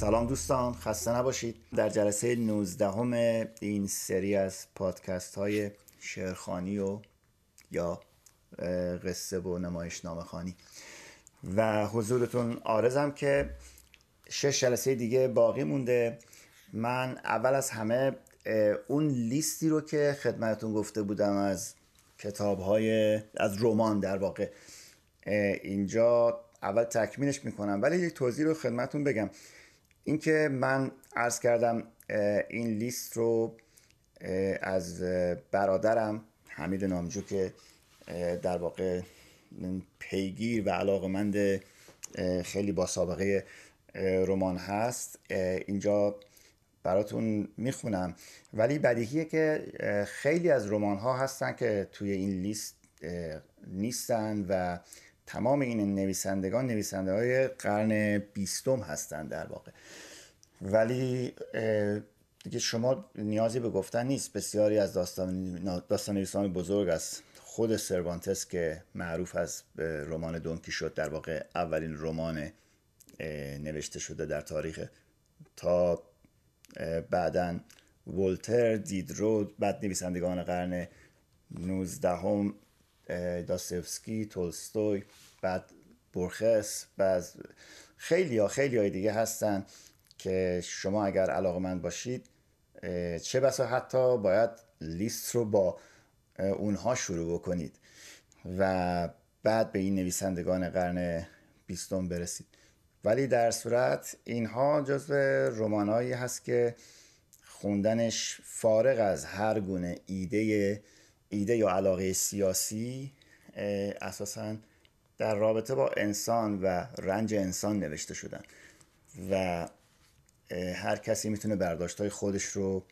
سلام دوستان خسته نباشید. در جلسه 19 این سری از پادکست های شعرخانی و یا قصه و نمایش خانی و حضورتون آرزم که شش جلسه دیگه باقی مونده. من اول از همه اون لیستی رو که خدمتون گفته بودم از کتاب های از رمان در واقع اینجا اول تکمیلش می‌کنم. ولی یک توضیح رو خدمتون بگم. اینکه من عرض کردم این لیست رو از برادرم حمید نامجو که در واقع پیگیر و علاقمند خیلی با سابقه رمان هست اینجا براتون می‌خونم. ولی بدیهیه که خیلی از رمان ها هستن که توی این لیست نیستن و تمام این نویسندگان نویسنده های قرن بیستم هستن در واقع. ولی دیگه شما نیازی به گفتن نیست. بسیاری از داستان, داستان بزرگ از خود سروانتس که معروف از رمان دونکی شد در واقع اولین رمان نوشته شده در تاریخ. تا بعدا ولتر دیدرو بعد نویسندگان قرن 19 هم داستوفسکی تولستوی بعد برخس بعد خیلی ها خیلی های دیگه هستن که شما اگر علاقه من باشید چه بسا حتی باید لیست رو با اونها شروع بکنید و بعد به این نویسندگان قرن بیستم برسید. ولی در صورت اینها جزو رمانایی هست که خوندنش فارغ از هر گونه ایده ایده یا علاقه سیاسی اساسا در رابطه با انسان و رنج انسان نوشته شدن و هر کسی می‌تونه برداشت های خودش رو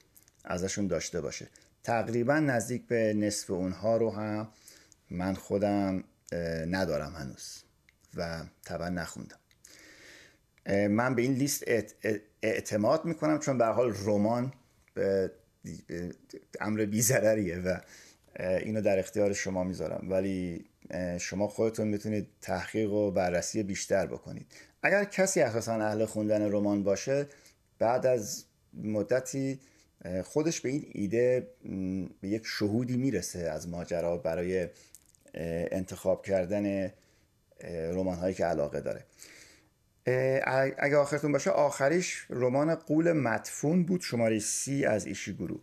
ازشون داشته باشه. تقریبا نزدیک به نصف اونها رو هم من خودم ندارم هنوز و طبعا نخوندم. من به این لیست اعتماد می‌کنم چون به حال رمان امر بیزرریه و اینو در اختیار شما می‌ذارم. ولی شما خودتون می‌تونید تحقیق و بررسی بیشتر بکنید. اگر کسی اساسا اهل خوندن رمان باشه بعد از مدتی خودش به این ایده به یک شهودی می‌رسه از ماجرا برای انتخاب کردن رمان هایی که علاقه داره. اگه آخرتون باشه آخریش رمان قول مدفون بود شماره سی از ایشیگورو.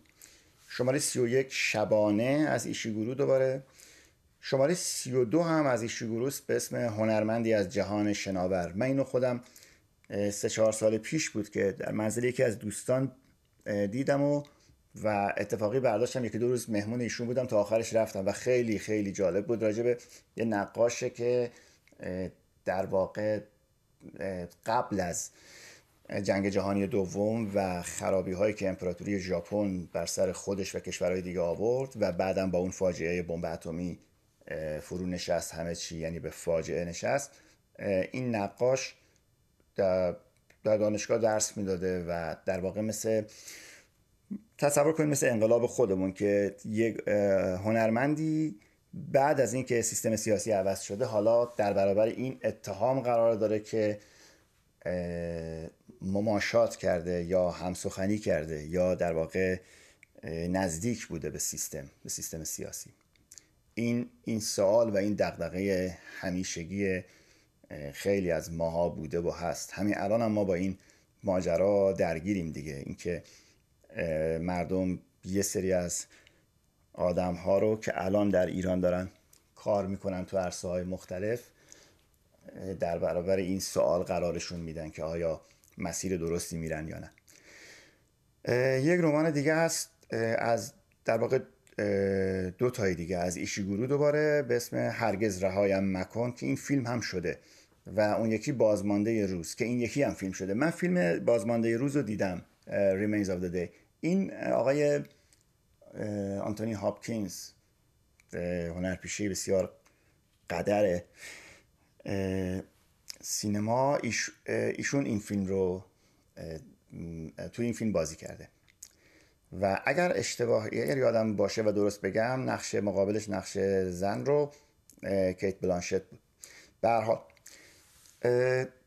شماره سی و یک شبانه از ایشیگورو دوباره. شماره سی و دو هم از ایشیگوروست به اسم هنرمندی از جهان شناور. من اینو خودم سه چهار سال پیش بود که در منزل یکی از دوستان دیدم و و اتفاقی برداشتم. یکی دو روز مهمون ایشون بودم تا آخرش رفتم و خیلی خیلی جالب بود. راجب یه نقاشه که در واقع قبل از جنگ جهانی دوم و خرابی هایی که امپراتوری ژاپن بر سر خودش و کشورهای دیگه آورد و بعدم با اون فاجعه بمب اتمی فرو نشست همه چی یعنی به فاجعه نشست. این نقاش در دانشگاه درس می‌داده و در واقع مثل تصور کنید مثل انقلاب خودمون که یک هنرمندی بعد از اینکه سیستم سیاسی عوض شده حالا در برابر این اتهام قرار داره که مماشات کرده یا همسخنی کرده یا در واقع نزدیک بوده به سیستم به سیستم سیاسی. این این سوال و این دغدغه همیشگی خیلی از ماها بوده و هست. همین الان هم ما با این ماجرا درگیریم دیگه. اینکه مردم یه سری از آدم ها رو که الان در ایران دارن کار می‌کنن تو عرصه های مختلف در برابر این سوال قرارشون میدن که آیا مسیر درستی میرن یا نه. یک رمان دیگه هست از در واقع دو تای دیگه از ایشیگورو دوباره به اسم هرگز رهایم مکن که این فیلم هم شده و اون یکی بازمانده روز که این یکی هم فیلم شده. من فیلم بازمانده روز رو دیدم Remains of the Day. این آقای آنتونی هاپکینز هنرپیشه بسیار قدره سینما ایشون این فیلم رو تو این فیلم بازی کرده. و اگر اشتباه اگر یادم باشه و درست بگم نقش مقابلش نقش زن رو کیت بلانشت بود. به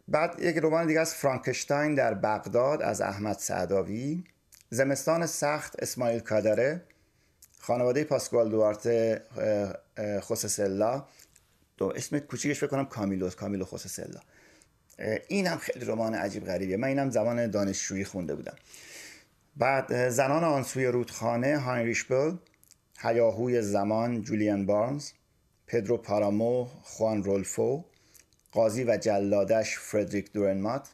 بعد یک رمان دیگه از فرانکشتاین در بغداد از احمد سعداوی. زمستان سخت اسماعیل کادره. خانواده پاسکوال دوارته خوسسلا دو. اسم کوچیکش فکر کنم کامیلوس کامیلو خوسسلا. این هم خیلی رمان عجیب غریبیه. من اینم زمان دانشجویی خونده بودم. بعد زنان آنسوی رودخانه هاینریش بل هیاهوی زمان جولیان بارنز پدرو پارامو خوان رولفو قاضی و جلادش فردریک دورنمات.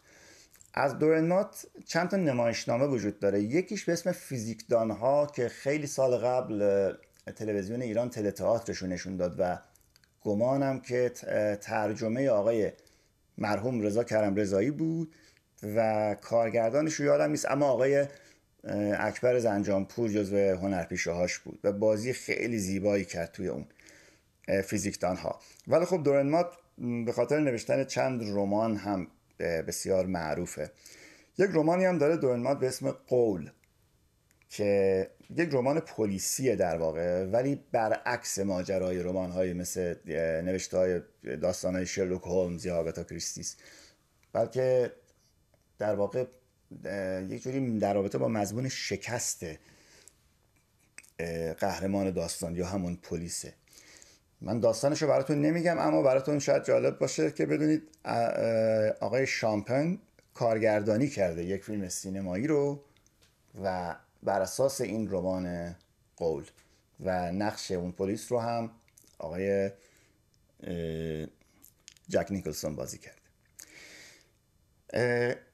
از دورنمات چند تا نمایشنامه وجود داره. یکیش به اسم فیزیکدان ها که خیلی سال قبل تلویزیون ایران تلتئاترشون نشون داد و گمانم که ترجمه آقای مرحوم رضا کرم رضایی بود و کارگردانش رو یادم نیست اما آقای اکبر زنجانپور جزو هنرپیشه هاش بود و بازی خیلی زیبایی کرد توی اون فیزیکدان ها ولی خب دورنمات به خاطر نوشتن چند رمان هم بسیار معروفه. یک رومانی هم داره دورنمات به اسم قول. که یک رمان پلیسیه در واقع ولی برعکس ماجرای رمان های مثل نوشته های داستان های شرلوک هولمز یا آگاتا کریستیس. بلکه در واقع یک جوری در رابطه با مضمون شکست قهرمان داستان یا همون پلیسه. من داستانش رو براتون نمیگم اما براتون شاید جالب باشه که بدونید آقای شان پن کارگردانی کرده یک فیلم سینمایی رو و بر اساس این رمان قول و نقش اون پلیس رو هم آقای جک نیکلسون بازی کرد.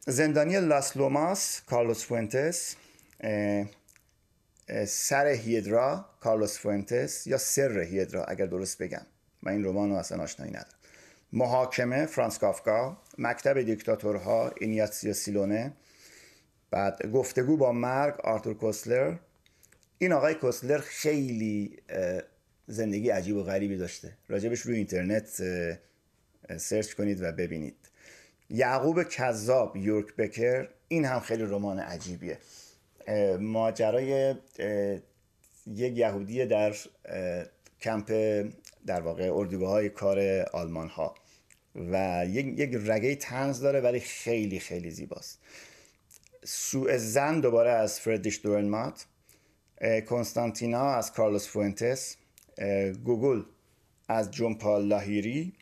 زندانی لاس لوماس کارلوس فوینتس سر هیدرا کارلوس فوینتس یا سر هیدرا اگر درست بگم. من این رمان رو اصلا آشنایی ندارم. محاکمه فرانس کافکا مکتب دیکتاتورها اینیاتسیو سیلونه بعد گفتگو با مرگ آرتور کوسلر. این آقای کوسلر خیلی زندگی عجیب و غریبی داشته. راجبش روی اینترنت search کنید و ببینید. یعقوب کذاب یورک بکر این هم خیلی رمان عجیبیه. ماجرای یک یهودی در کمپ در واقع اردوگاه های کار آلمان ها و یک, یک رگه طنز داره ولی خیلی خیلی زیباست. سوء ظن دوباره از فردریش دورنمات کنستانتینا از کارلوس فوینتس گوگول از جومپا لاهیری.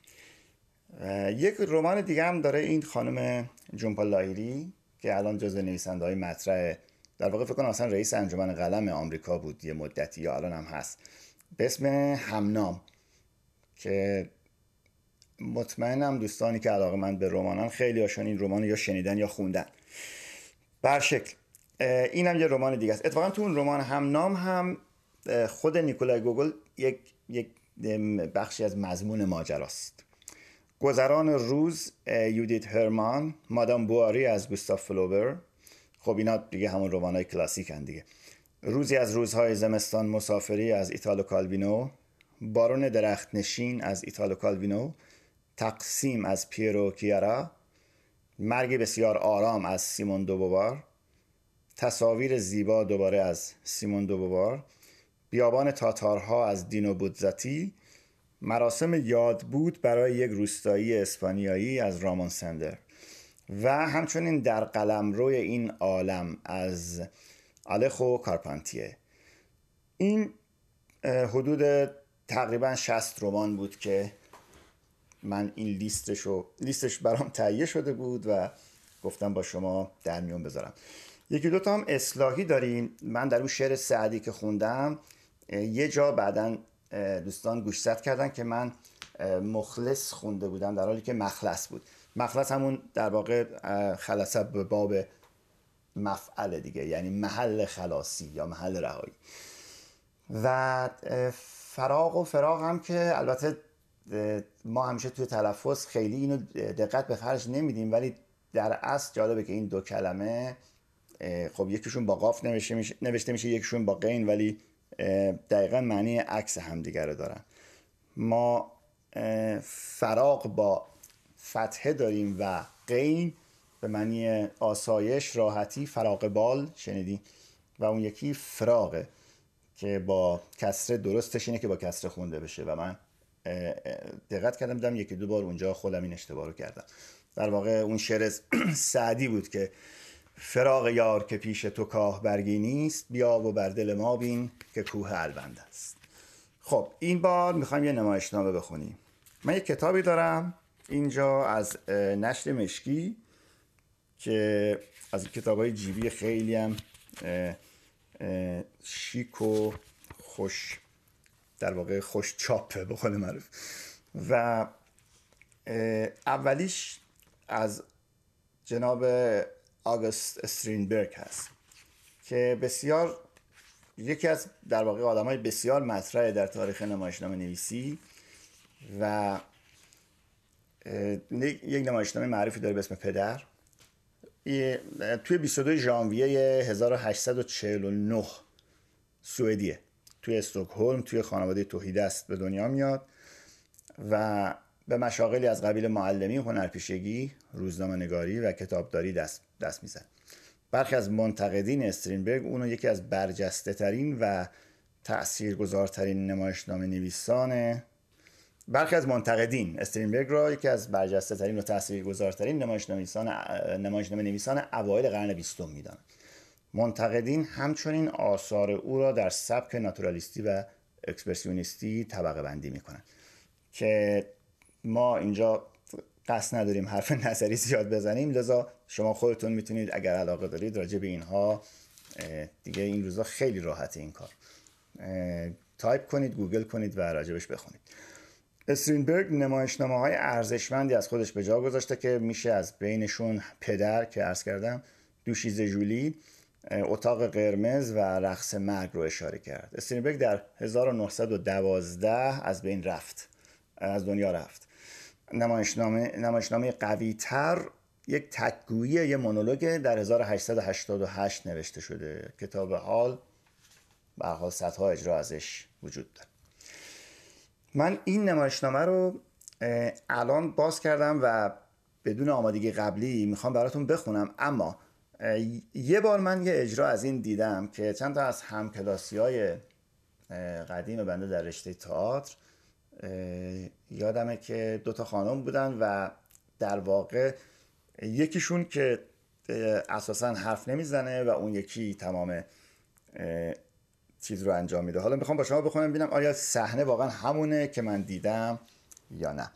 یک رمان دیگه هم داره این خانم جومپا لاهیری که الان جز نویسنده های مطرح در واقع فکر کنم اصلا رئیس انجمن قلم آمریکا بود یه مدتی یا الان هم هست. به اسم همنام که مطمئنم دوستانی که علاقه من به رمانان خیلی هاشون این رمان یا شنیدن یا خوندن. بر شکل اینم یه رمان دیگه است. اتفاقا تو اون رمان همنام هم خود نیکولای گوگل یک یک بخشی از مضمون ماجراست. گذران روز یودیت هرمان مادام بواری از گوستاف فلوبر. خب اینا دیگه همون رمان های کلاسیک هن دیگه. روزی از روزهای زمستان مسافری از ایتالو کالوینو. بارون درخت نشین از ایتالو کالوینو. تقسیم از پیرو کیارا. مرگ بسیار آرام از سیمون دوبوار تصاویر زیبا دوباره از سیمون دوبوار بیابان تاتارها از دینو بودزاتی مراسم یادبود برای یک روستایی اسپانیایی از رامون سندر. و همچنین در قلم روی این عالم از آلخو کارپانتیه. این حدود تقریبا 60 رمان بود که من این لیستش لیستش برام تهیه شده بود و گفتم با شما در میون بذارم. یکی دوتا هم اصلاحی داریم. من در اون شعر سعدی که خوندم یه جا بعدا دوستان گوشزد کردن که من مخلص خونده بودم در حالی که مخلص بود. مخلص همون در واقع خلاصه به باب مفعل دیگه یعنی محل خلاصی یا محل رهایی. و فراغ و فراغ هم که البته ما همیشه توی تلفظ خیلی اینو دقت به خرج نمیدیم ولی در اصل جالبه که این دو کلمه خب یکیشون با قاف نوشته میشه, یکیشون با قین ولی دقیقا معنی عکس همدیگه رو دارن. ما فراغ با فتحه داریم و قین به معنی آسایش راحتی فراغ بال شنیدی؟ و اون یکی فراغه که با کسره درستش اینه که با کسره خونده بشه. و من دقت کردم دیدم یکی دو بار اونجا خودم این اشتباه رو کردم. در واقع اون شعر سعدی بود که فراغ یار که پیش تو کاه برگی نیست بیا و بر دل ما بین که کوه البند است. خب این بار می‌خوایم یه نمایشنامه بخونیم. من یه کتابی دارم اینجا از نشر مشکی که از کتاب های جیبی خیلی هم شیک و خوش در واقع خوش چاپه به خود معروف. و اولیش از جناب آگوست استرینبرگ هست که بسیار یکی از در واقع آدم های بسیار مطرح در تاریخ نمایشنامه نویسی و یک نمایشنامه معروفی داره به اسم پدر. توی 22 ژانویه 1849 سوئدیه. توی استکهلم توی خانواده توحیده است به دنیا میاد و به مشاغلی از قبیل معلمی هنرپیشگی روزنامه نگاری و کتابداری دست, دست میزن برخی از منتقدین استرینبرگ اونو یکی از برجسته ترین و تاثیرگذارترین نمایشنامه نویسان برخی از منتقدین استرینبرگ را یکی از برجسته ترین و تاثیرگذارترین نمایشنامه نویسان نمایشنامه نویسان اوایل قرن بیستم می‌دانند منتقدین همچنین آثار او را در سبک ناتورالیستی و اکسپرسیونیستی طبقه بندی می‌کنند که ما اینجا قصد نداریم حرف نظری زیاد بزنیم. لذا شما خودتون می‌تونید اگر علاقه دارید راجع به اینها دیگه این روزا خیلی راحته این کار. تایپ کنید گوگل کنید و راجبش بخونید. استریندبرگ نمایشنامه های ارزشمندی از خودش به جا گذاشته که میشه از بینشون پدر که عرض کردم دوشیزه جولی اتاق قرمز و رقص مرگ رو اشاره کرد. استرینبرگ در 1912 از بین رفت از دنیا رفت. نمایشنامه, نمایشنامه قوی تر یک تکگویی یه مونولوگ در 1888 نوشته شده. کتاب حال به حال صدها اجرا ازش وجود داره. من این نمایشنامه رو الان باز کردم و بدون آمادگی قبلی می‌خوام براتون بخونم اما یه بار من یه اجرا از این دیدم که چند تا از همکلاسی های قدیم بنده در رشته تئاتر یادمه که دو تا خانم بودن و در واقع یکیشون که اساسا حرف نمی‌زنه و اون یکی تمام چیز رو انجام میده. حالا می‌خوام با شما بخونم ببینم آیا صحنه واقعا همونه که من دیدم یا نه.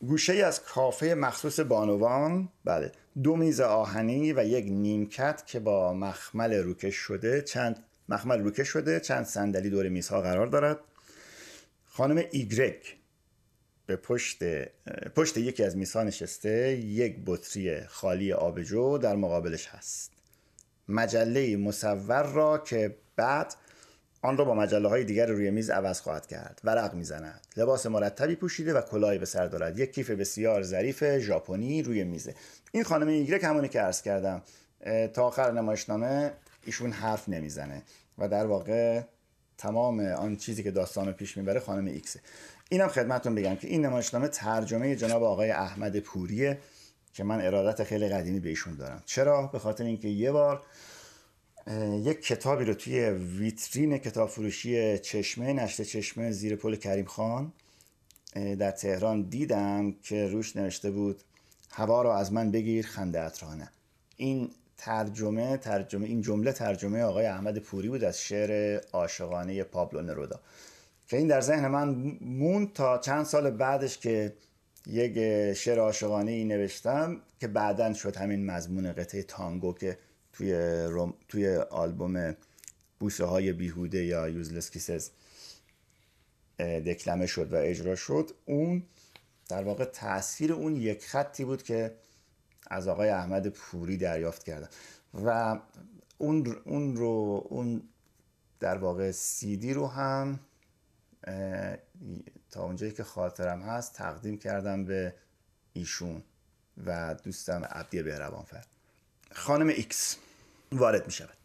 گوشه ای از کافه مخصوص بانوان بله. دو میز آهنی و یک نیمکت که با مخمل روکش شده چند مخمل روکش شده چند صندلی دور میزها قرار دارد. خانم ایگرک به پشت پشت یکی از میزها نشسته یک بطری خالی آبجو در مقابلش هست. مجله مصور را که بعد آن را با مجله های دیگر روی میز عوض خواهد کرد. ورق می‌زند. لباس مرتبی پوشیده و کلاهی به سر دارد. یک کیف بسیار ظریف ژاپنی روی میزه این خانم ایگرک همونی که عرض کردم. تا آخر نمایشنامه ایشون حرف نمی‌زنه و در واقع تمام آن چیزی که داستان پیش می‌بره خانم ایکسه اینم خدمتتون بگم که این نمایشنامه ترجمه جناب آقای احمد پوریه که من ارادت خیلی قدیمی به ایشون دارم. چرا؟ به خاطر اینکه یه بار یک کتابی رو توی ویترین کتاب فروشی چشمه نشته چشمه زیر پل کریم خان در تهران دیدم که روش نوشته بود هوا رو از من بگیر خنده اترانه این ترجمه ترجمه این جمله ترجمه آقای احمد پوری بود از شعر عاشقانه پابلو نرودا. که این در ذهن من مون تا چند سال بعدش که یک شعر عاشقانه ای نوشتم که بعدا شد همین مضمون قطعه تانگو که توی, روم، توی آلبوم بوسه های بیهوده یا یوزلس کیسز دکلمه شد و اجرا شد. اون در واقع تاثیر اون یک خطی بود که از آقای احمد پوری دریافت کردم و اون, اون رو اون در واقع سیدی رو هم تا اونجایی که خاطرم هست تقدیم کردم به ایشون و دوستم عبدی بهروانفر. خانم ایکس وارد می شود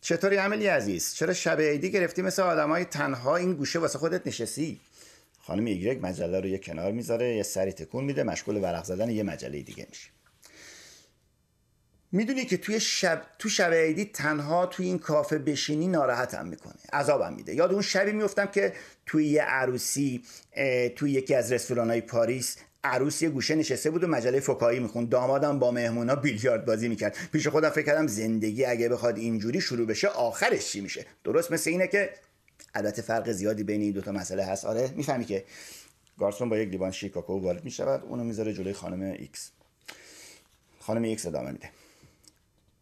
چطوری آملی عزیز؟ چرا شب عیدی گرفتی مثل آدمای تنها این گوشه واسه خودت نشستی؟ خانم ایگرگ مجله رو یه کنار می‌ذاره یه سری تکون میده مشغول ورق زدن یه مجله دیگه میشه. می‌دونی که توی شب تو شب عیدی تنها توی این کافه بشینی ناراحتم می‌کنه عذابم میده. یاد اون شبی میفتم که توی یه عروسی توی یکی از رستوران های پاریس عروس یه گوشه نشسته بود و مجله فکاهی می‌خوند. دامادم با مهمونا بیلیارد بازی می‌کرد. پیش خودم فکر کردم زندگی اگه بخواد اینجوری شروع بشه آخرش چی میشه؟ درست مثل اینه که البته فرق زیادی بین این دوتا مسئله هست. آره می‌فهمی که گارسون با یک لیوان شیرکاکائو وارد می‌شود. اونو می‌ذاره جلوی خانم ایکس. خانم ایکس ادامه میده.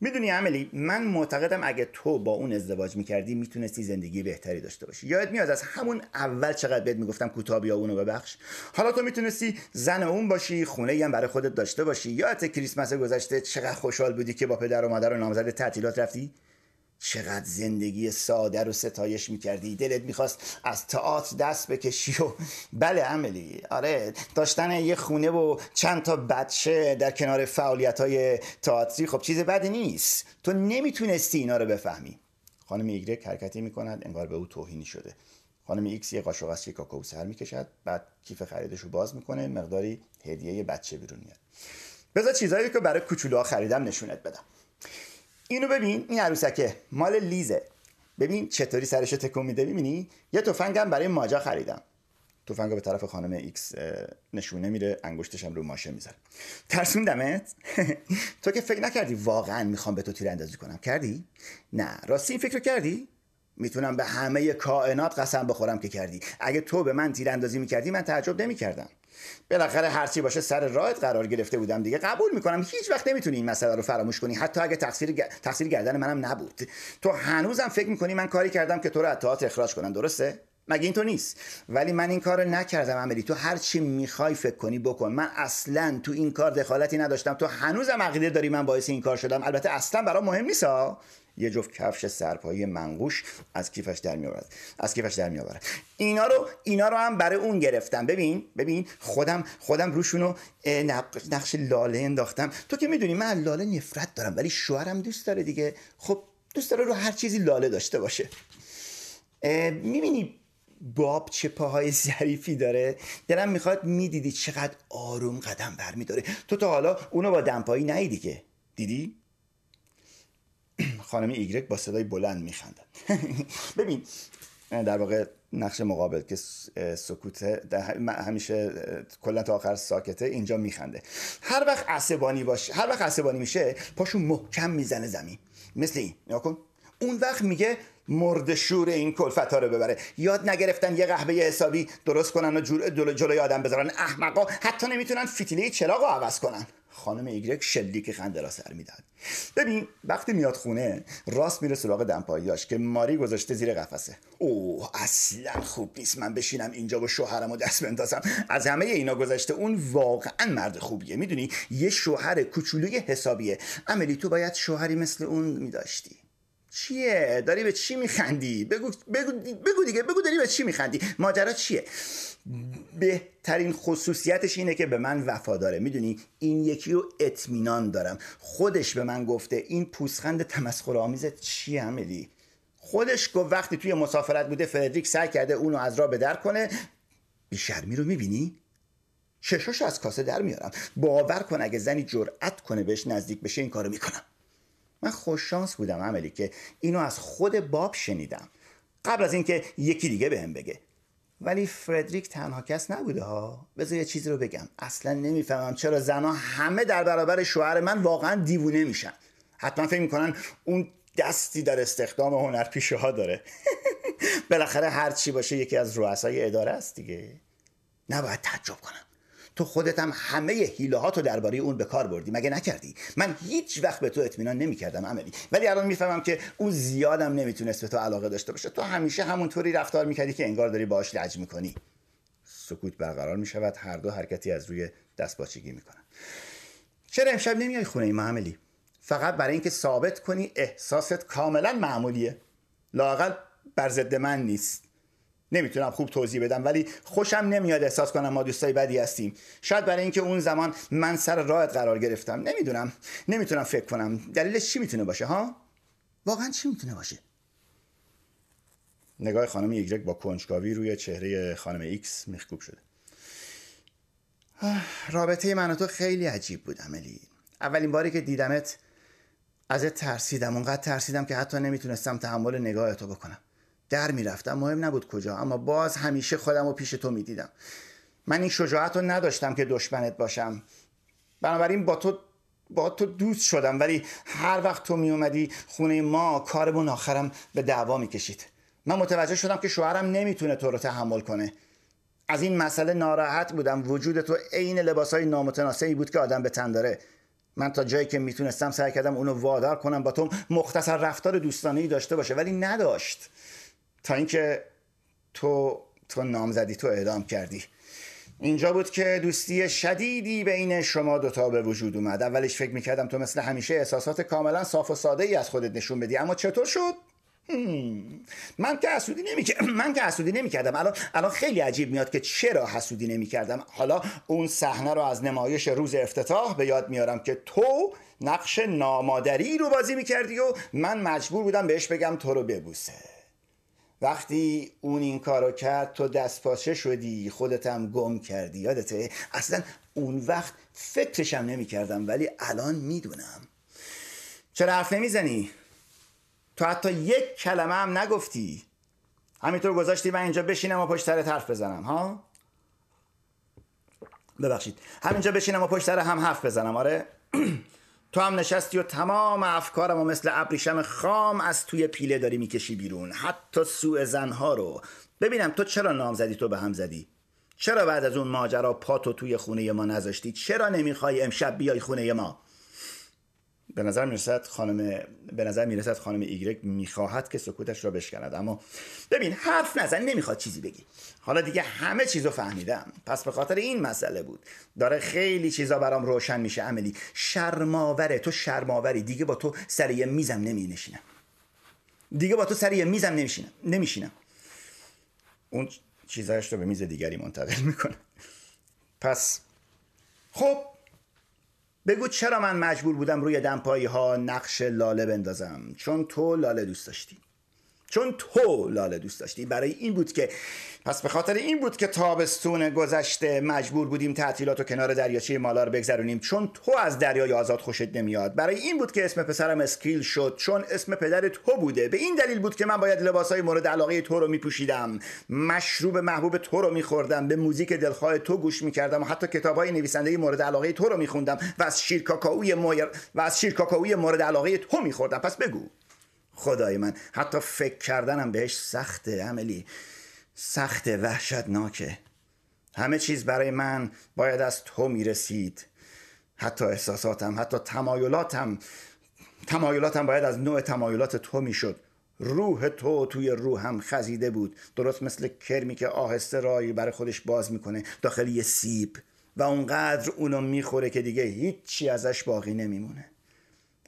می‌دونی آملی من معتقدم اگه تو با اون ازدواج می‌کردی می‌تونستی زندگی بهتری داشته باشی. یادت میاد از همون اول چقدر بهت می‌گفتم کوتاه بیا اونو ببخش؟ حالا تو می‌تونستی زن اون باشی خونه هم برای خودت داشته باشی. یادت کریسمس گذشته چقدر خوشحال بودی که با پدر و مادر و نامزد تعطیلات رفتی؟ چقدر زندگی ساده رو ستایش می‌کردی. دلت می‌خواست از تئاتر دست بکشی و بله عملی. آره داشتن یه خونه و چند تا بچه در کنار فعالیت های تئاتری خب چیز بدی نیست. تو نمی‌تونستی اینا رو بفهمی. خانم ایگرک حرکتی می‌کند انگار به او توهینی شده. خانم ایکس یه قاشق از شیرکاکائو سر می‌کشد بعد کیف خریدش رو باز می‌کنه مقداری هدیه بچه بیرون میاد. بذار چیزایی که برای کوچولوها خریدم نشونت بدم. اینو ببین این عروسکه. مال لیزه. ببین چطوری سرشو تکون میده ببینی یه تفنگم برای ماجا خریدم. تفنگو به طرف خانم ایکس نشونه میره انگشتشم رو ماشه می‌ذاره. ترسوندمت تو که فکر نکردی واقعا می‌خوام به تو تیراندازی کنم. کردی؟ نه. راستی این فکر کردی؟ می‌تونم به همه کائنات قسم بخورم که کردی. اگه تو به من تیراندازی می‌کردی من تعجب نمی‌کردم. بالاخره هرچی باشه سر راهت قرار گرفته بودم دیگه. قبول می‌کنم. هیچ وقت نمی‌تونی این مسئله رو فراموش کنی. حتی اگه تقصیر. تقصیر گردن منم نبود. تو هنوزم فکر می‌کنی من کاری کردم که تو رو از تئاتر اخراج کنم. درسته؟ مگه این تو نیست؟ ولی من این کار رو نکردم عملی. تو هر چی می‌خوای فکر کنی بکن. من اصلا تو این کار دخالتی نداشتم. تو هنوزم عقیده داری من باعث این کار شدم. البته اصلا برام مهم نیست یه جفت کفش سرپایی منقوش از کیفش در میآورد. از کیفش در میآورد. اینا رو اینا رو هم برای اون گرفتم. ببین ببین خودم خودم روشونو نقش لاله انداختم. تو که می‌دونی من لاله نفرت دارم ولی شوهرم دوست داره دیگه. خب دوست داره رو هر چیزی لاله داشته باشه. می‌بینی باب چه پاهای ظریفی داره؟ دلم می‌خواد می‌دیدی چقدر آروم قدم برمیداره. تو تا حالا اونو با دمپایی نیدی که. دیدی؟ خانم ایگرک با صدای بلند میخندن ببین در واقع نقش مقابل که سکوت همیشه کلا تا آخر ساکته اینجا میخنده. هر وقت عصبانی باشه هر وقت عصبانی میشه پاشو محکم می‌زنه زمین. مثل این یا کن. اون وقت میگه مرد شور این کلفت ها رو ببره. یاد نگرفتن یه قهوه حسابی درست کنن و جلوی آدم بذارن. احمقا حتی نمی‌تونن فتیله چراغ رو عوض کنن. خانم ایگرک شلیک خنده را سر می‌داد ببین وقتی میاد خونه راست میره سراغ دمپاییاش که ماری گذاشته زیر قفسه. اوه اصلا خوب نیست. من بشینم اینجا با شوهرم و دست بندازم. از همه اینا گذشته اون واقعا مرد خوبیه. می‌دونی؟ یه شوهر کوچولوی حسابیه. عملی تو باید شوهری مثل اون میداشتی. چیه؟ داری به چی میخندی؟ بگو, بگو, بگو دیگه بگو داری به چی میخندی؟ ماجرا چیه؟ بهترین خصوصیتش اینه که به من وفاداره می‌دونی؟ این یکی رو اطمینان دارم. خودش به من گفته این پوسخند تمسخر آمیزت چیه عملی خودش گفت وقتی توی مسافرت بوده فردریک سعی کرده اونو از راه بدر کنه. بیشرمی رو می‌بینی؟ چشاش از کاسه در میارم. باور کن اگه زنی جرأت کنه بهش نزدیک بشه این کارو می‌کنم. من خوششانس بودم عملی که اینو از خود باب شنیدم. قبل از اینکه یکی دیگه بهم بگه. ولی فردریک تنها کس نبوده ها. بذار یه چیزی رو بگم. اصلا نمی‌فهمم چرا زنها همه در برابر شوهر من واقعا دیوونه میشن. حتما فکر می‌کنن اون دستی در استخدام هنرپیشه ها داره. بالاخره هر چی باشه یکی از رؤسای اداره است دیگه. نباید تعجب کنم. تو خودت هم همه هیله ها تو درباره اون به کار بردی. مگه نکردی؟ من هیچ وقت به تو اطمینان نمی‌کردم عملی. ولی الان می‌فهمم که اون زیادم نمی‌تونست به تو علاقه داشته باشه. تو همیشه همونطوری رفتار می‌کردی که انگار داری باهاش لج می‌کنی. سکوت برقرار می‌شود. هر دو حرکتی از روی دست باچگی می‌کنن. چرا امشب نمیای خونه ما عملی فقط برای اینکه ثابت کنی احساست کاملا معمولیه. لاقل بر ضد من نیست. نمی‌تونم خوب توضیح بدم ولی خوشم نمیاد احساس کنم ما دوستای بدی هستیم. شاید برای اینکه اون زمان من سر راهت قرار گرفتم. نمی‌دونم. نمی‌تونم فکر کنم. دلیلش چی می‌تونه باشه ها؟ واقعا چی می‌تونه باشه؟ نگاه خانم ایگرک با کنجکاوی روی چهره خانم ایکس میخکوب شده. رابطه من و تو خیلی عجیب بود آملی اولین باری که دیدمت ازت ترسیدم. اونقدر ترسیدم که حتی نمی‌تونستم تحمل نگاه تو بکنم. در می‌رفتم. مهم نبود کجا اما باز همیشه خودم رو پیش تو می‌دیدم. من این شجاعت رو نداشتم که دشمنت باشم. بنابراین با تو با تو دوست شدم ولی هر وقت تو می اومدی خونه ما کارمون آخرم به دعوا می‌کشید. من متوجه شدم که شوهرم نمی‌تونه تو رو تحمل کنه. از این مسئله ناراحت بودم. وجود تو عین لباسای نامتناسبی بود که آدم به تن داره. من تا جایی که می‌تونستم سعی کردم اونو وادار کنم با تو مختصر رفتار دوستانه داشته باشه ولی نداشت. تا اینکه تو تو نامزدی تو اعدام کردی. اینجا بود که دوستی شدیدی بین شما دوتا به وجود اومد. اولش فکر می‌کردم تو مثل همیشه احساسات کاملا صاف و ساده ای از خودت نشون بدی. اما چطور شد؟ من که حسودی نمی‌کردم من که حسودی نمی‌کردم الان الان خیلی عجیب میاد که چرا حسودی نمی‌کردم حالا اون صحنه رو از نمایش روز افتتاح به یاد میارم که تو نقش نامادری رو بازی می‌کردی و من مجبور بودم بهش بگم تو رو ببوسه. وقتی اون این کارو کرد تو دست پاچه شدی خودتم گم کردی یادته؟ اصلا اون وقت فکرشم نمی کردم ولی الان می‌دونم. چرا حرف نمی‌زنی؟ تو حتی یک کلمه هم نگفتی. همینطور گذاشتی من اینجا بشینم و پشت سرت حرف بزنم ها؟ ببخشید. همینجا بشینم و پشت سر هم حرف بزنم آره؟ تو هم نشستی و تمام افکارم و مثل ابریشم خام از توی پیله داری می‌کشی بیرون. حتی سوء زنها رو. ببینم تو چرا نام زدی تو به هم زدی؟ چرا بعد از اون ماجرا پاتو توی خونه ما نذاشتی؟ چرا نمی‌خوای امشب بیای خونه ما؟ به نظر می‌رسد خانم به نظر می‌رسد خانم ایگرک می‌خواهد که سکوتش را بشکند. اما ببین حرف نزن نمی‌خواد چیزی بگی. حالا دیگه همه چیزو فهمیدم. پس به خاطر این مسئله بود. داره خیلی چیزا برام روشن میشه عملی. شرماوره تو شرماوری دیگه با تو سر یه میزم نمی نشینم دیگه با تو سر یه میزم نمیشینم. نمیشینم. اون چیزایش رو به میز دیگری منتقل می‌کنه. پس خب بگو چرا من مجبور بودم روی دمپایی ها نقش لاله بندازم؟ چون تو لاله دوست داشتی. چون تو لاله دوست داشتی. برای این بود که پس به خاطر این بود که تابستون گذشته مجبور بودیم تعطیلات و کنار دریاچه مالار بگذرونیم. چون تو از دریای آزاد خوشت نمیاد. برای این بود که اسم پسرم اسکیل شد. چون اسم پدر تو بوده. به این دلیل بود که من باید لباسای مورد علاقه تو رو میپوشیدم. مشروب محبوب تو رو میخوردم. به موزیک دلخواه تو گوش می‌کردم. و حتی کتابای نویسنده مورد علاقه تو رو میخوندم. و از شیر و از شیر مورد علاقه تو میخوردم. پس بگو. خدای من. حتی فکر کردنم بهش سخته عملی سخت وحشتناکه. همه چیز برای من باید از تو می‌رسید. حتی احساساتم حتی تمایلاتم. تمایلاتم باید از نوع تمایلات تو می‌شد. روح تو توی روحم خزیده بود. درست مثل کرمی که آهسته رایی برای خودش باز می‌کنه داخل یه سیب. و اونقدر اونو می‌خوره که دیگه هیچی ازش باقی نمیمونه.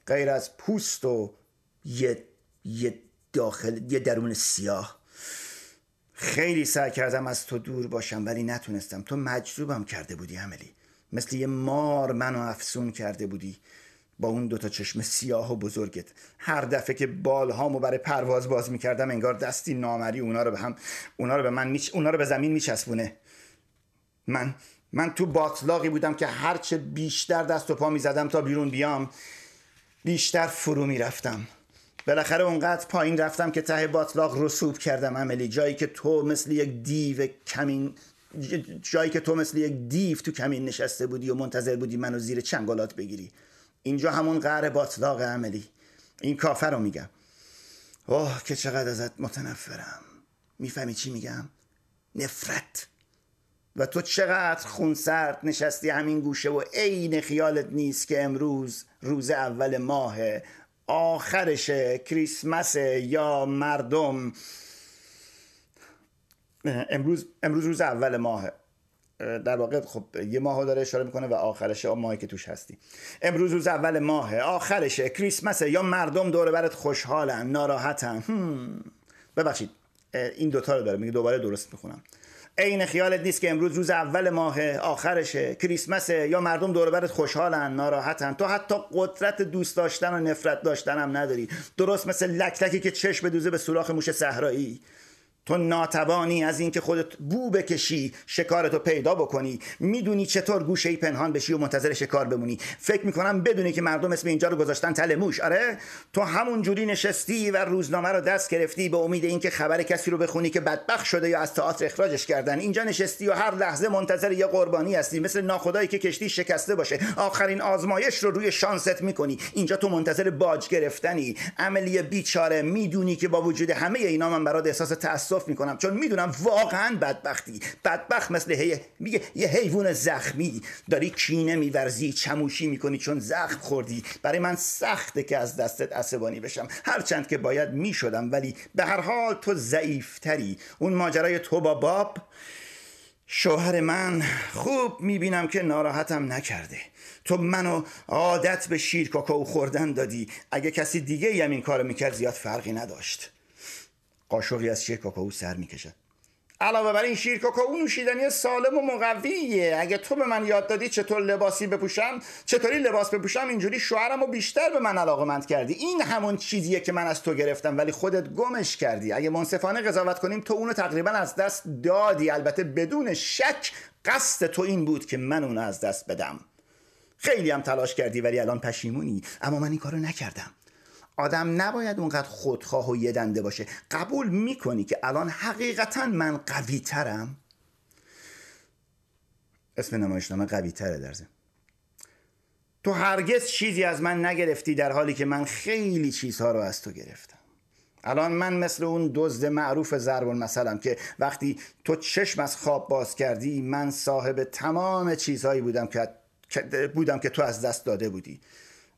غیر از پوست و یه یه داخل یه درون سیاه. خیلی سعی کردم از تو دور باشم ولی نتونستم. تو مجذوبم کرده بودی عملی مثل یه مار منو افسون کرده بودی. با اون دوتا چشم سیاه و بزرگت. هر دفعه که بالهامو برای پرواز باز می‌کردم انگار دستی نامری اونا رو به هم اونا رو به من میچ... اونا رو به زمین میچسبونه. من من تو باطلاقی بودم که هرچه بیشتر دست و پا می‌زدم تا بیرون بیام بیشتر فرو می‌رفتم. بالاخره اونقدر پایین رفتم که ته باطلاق رسوب کردم عملی. جایی که تو مثل یک دیو کمین جایی که تو مثل یک دیو تو کمین نشسته بودی و منتظر بودی منو زیر چنگالات بگیری. اینجا همون قهر باطلاق عملی. این کافر رو میگم. اوه که چقدر ازت متنفرم. می‌فهمی چی میگم؟ نفرت. و تو چقدر خونسرد نشستی همین گوشه و عین خیالت نیست که امروز روز اول ماهه آخرش کریسمس یا مردم. امروز امروز روز اول ماه در واقع خب یه ماه داره اشاره می‌کنه و آخرش ماهی که توش هستی. امروز روز اول ماه آخرش کریسمس یا مردم دور برت خوشحالن ناراحتن. ببخشید این دوتا رو داره میگه دوباره درست می‌خونم. عین خیالت نیست که امروز روز اول ماه آخرشه؟ کریسمسه یا مردم دور برت خوشحالن ناراحتن؟ تو حتی قدرت دوست داشتن و نفرت داشتن هم نداری. درست مثل لکلکی که چشم دوزه به سوراخ موش صحرایی. تو ناتوانی از اینکه خودت بو بکشی شکارتو پیدا بکنی. می‌دونی چطور گوشه ای پنهان بشی و منتظر شکار بمونی. فکر می‌کنم بدونی که مردم اسم اینجا رو گذاشتن تل موش. آره؟ تو همون جوری نشستی و روزنامه رو دست گرفتی به امید اینکه خبر کسی رو بخونی که بدبخت شده یا از تئاتر اخراجش کردن. اینجا نشستی و هر لحظه منتظر یه قربانی هستی. مثل ناخدایی که کشتی شکسته باشه. آخرین آزمایش رو روی شانست می‌کنی. اینجا تو منتظر باج گرفتنی. عملی بیچاره. می‌دونی که با وجود همه اینا من برات احساس تاسف می‌کنم چون می‌دونم واقعا بدبختی. بدبخت مثل هی... میگه یه حیوان زخمی. داری کینه میورزی چموشی می‌کنی چون زخم خوردی. برای من سخته که از دستت عصبانی بشم. هرچند که باید می‌شدم ولی به هر حال تو ضعیفتری. اون ماجرای تو با باب شوهر من خوب می‌بینم که ناراحتم نکرده. تو منو عادت به شیر کاکائو خوردن دادی. اگه کسی دیگه هم این کارو می‌کرد زیاد فرقی نداشت. قاشقی از شیر کاکائو سر می‌کشد علاوه بر این شیر کاکائو نوشیدنی سالم و مقویه. اگه تو به من یاد دادی چطور لباسی بپوشم چطوری لباس بپوشم اینجوری شوهرم رو بیشتر به من علاقمند کردی. این همون چیزیه که من از تو گرفتم ولی خودت گمش کردی. اگه منصفانه قضاوت کنیم تو اونو تقریبا از دست دادی. البته بدون شک قصد تو این بود که من اونو از دست بدم. خیلی هم تلاش کردی ولی الان پشیمونی. اما من این کارو نکردم. آدم نباید اونقدر خودخواه و یه دنده باشه. قبول می‌کنی که الان حقیقتا من قوی ترم اسم نمایشنامه قوی تره در تو هرگز چیزی از من نگرفتی در حالی که من خیلی چیزها رو از تو گرفتم. الان من مثل اون دزد معروف ضرب المثلم که وقتی تو چشم از خواب باز کردی من صاحب تمام چیزهایی بودم که بودم که تو از دست داده بودی.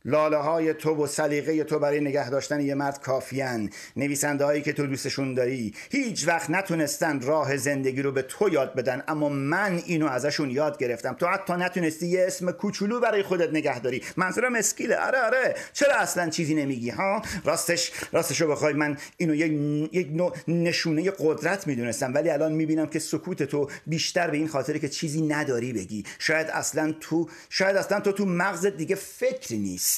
لاله های تو و سلیقه تو برای نگه داشتن یه مرد کافیان نویسنده هایی که تو دوستشون داری. هیچ وقت نتونستن راه زندگی رو به تو یاد بدن اما من اینو ازشون یاد گرفتم. تو حتی نتونستی یه اسم کوچولو برای خودت نگه داری. منظورم اسکیله. آره آره. چرا اصلا چیزی نمیگی ها؟ راستش راستش رو بخوای. من اینو یک, یک نوع نشونه قدرت می‌دونستم ولی الان می‌بینم که سکوت تو بیشتر به این خاطر که چیزی نداری بگی. شاید اصلا تو شاید اصلا تو تو مغزت دیگه فکری نیست.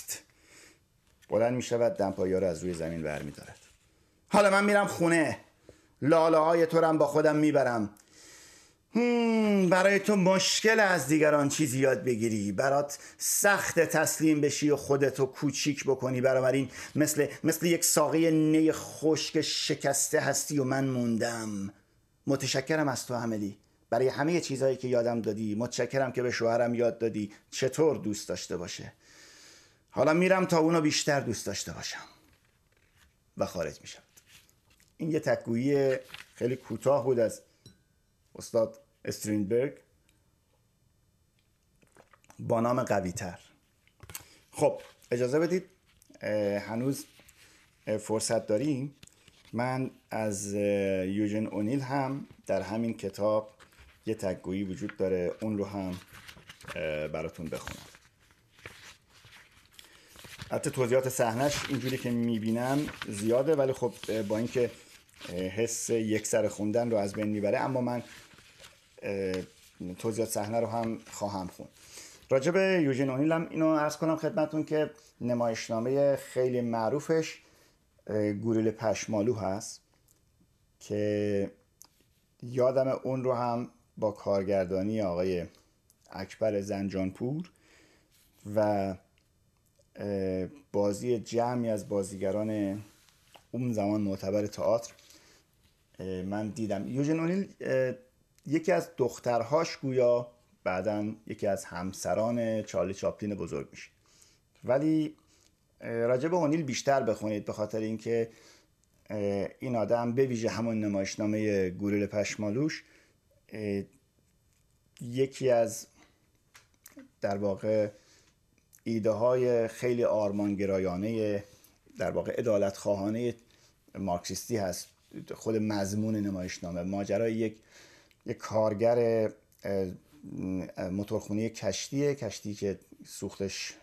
بلند می شود دمپایی رو از روی زمین بر می دارد. حالا من میرم خونه. لاله های تو رم با خودم می‌برم. برای تو مشکل از دیگران چیزی یاد بگیری. برات سخت تسلیم بشی و خودتو کوچیک بکنی. بنابراین مثل مثل یک ساقه نی خشک شکسته هستی و من موندم. متشکرم از تو عملی. برای همه چیزهایی که یادم دادی. متشکرم که به شوهرم یاد دادی. چطور دوست داشته باشه؟ حالا میرم تا اونو بیشتر دوست داشته باشم و خارج میشم. این یه تکگویی خیلی کوتاه بود از استاد استرینبرگ. با نام قوی تر خب اجازه بدید هنوز فرصت داریم. من از یوژن اونیل هم در همین کتاب یه تکگویی وجود داره. اون رو هم براتون بخونم. حتی توضیحات صحنش اینجوری که می‌بینم زیاده ولی خب با اینکه حس یک سر خوندن رو از بین می‌بره اما من توضیحات صحنه رو هم خواهم خوند. راجب یوژین اونیل هم اینو ارز کنم خدمتون که نمایشنامه خیلی معروفش گوریل پشمالو هست که یادم اون رو هم با کارگردانی آقای اکبر زنجانپور و بازی جمعی از بازیگران اون زمان معتبر تئاتر من دیدم. یوژن اونیل یکی از دخترهاش گویا بعدا یکی از همسران چارلی چاپلین بزرگ میشه. ولی راجب اونیل بیشتر بخونید به خاطر اینکه این آدم به ویژه همون نمایشنامه گوریل پشمالوش یکی از در واقع ایده های خیلی آرمانگرایانه در واقع ادالت خواهانه مارکسیستی هست. خود مضمون نمایشنامه. ماجرای یک یک کارگر موتورخونی کشتیه. کشتی که سوختش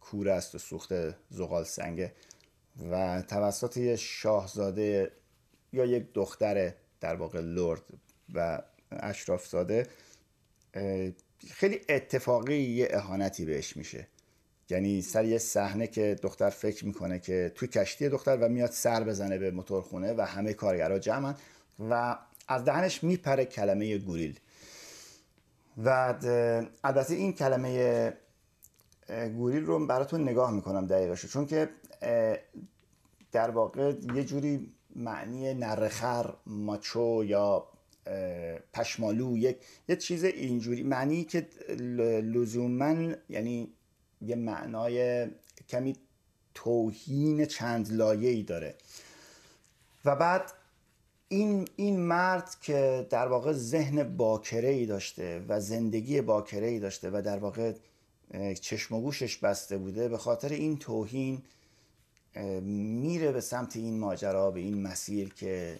کور است و سوخت زغال سنگه و توسط یه شاهزاده یا یک دختر در واقع لرد و اشرافزاده خیلی اتفاقی یه اهانتی بهش میشه. یعنی سر یه صحنه که دختر فکر می‌کنه که توی کشتی دختر و میاد سر بزنه به موتورخونه و همه کارگرها جمعن و از دهنش میپره کلمه گوریل. و البته این کلمه گوریل رو براتون نگاه می‌کنم دقیقش چون که در واقع یه جوری معنی نرخر ماچو یا پشمالو یک یه چیز اینجوری. معنی که لزوما یعنی یه معنای کمی توهین چند لایه ای داره. و بعد این, این مرد که در واقع ذهن باکره ای داشته و زندگی باکره ای داشته و در واقع چشم و گوشش بسته بوده به خاطر این توهین میره به سمت این ماجرا به این مسیر که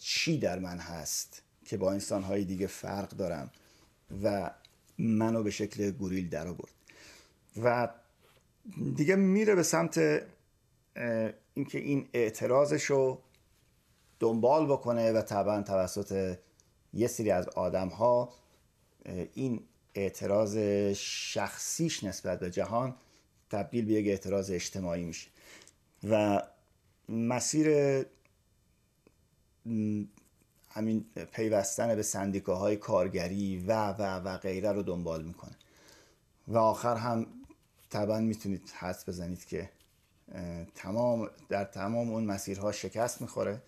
چی در من هست که با انسانهای دیگه فرق دارم و منو به شکل گوریل در آورد؟ و دیگه میره به سمت اینکه این اعتراضش رو دنبال بکنه و طبعا توسط یه سری از آدم ها این اعتراض شخصیش نسبت به جهان تبدیل به یک اعتراض اجتماعی میشه. و مسیر همین پیوستن به سندیکاهای کارگری و و و غیره رو دنبال می‌کنه. و آخر هم طبعا می‌تونید حس بزنید که تمام در تمام اون مسیرها شکست می‌خوره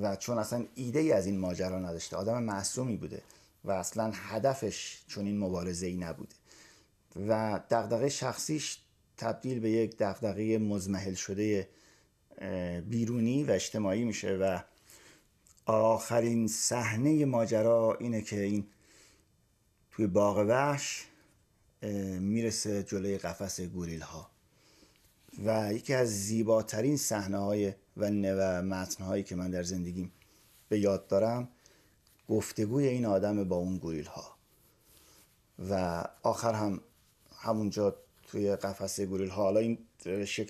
و چون اصلا ایده ای از این ماجرا نداشته. آدم معصومی بوده و اصلا هدفش چون این مبارزه ای نبوده. و دغدغه شخصیش تبدیل به یک دغدغه مزمحل شده بیرونی و اجتماعی میشه و آخرین صحنه ماجرا اینه که این توی باغ وحش می‌رسه جلوی قفس گوریل ها و یکی از زیباترین صحنه های و متن هایی که من در زندگیم به یاد دارم گفتگوی این آدم با اون گوریل ها و آخر هم همونجا توی قفس گوریل ها حالا این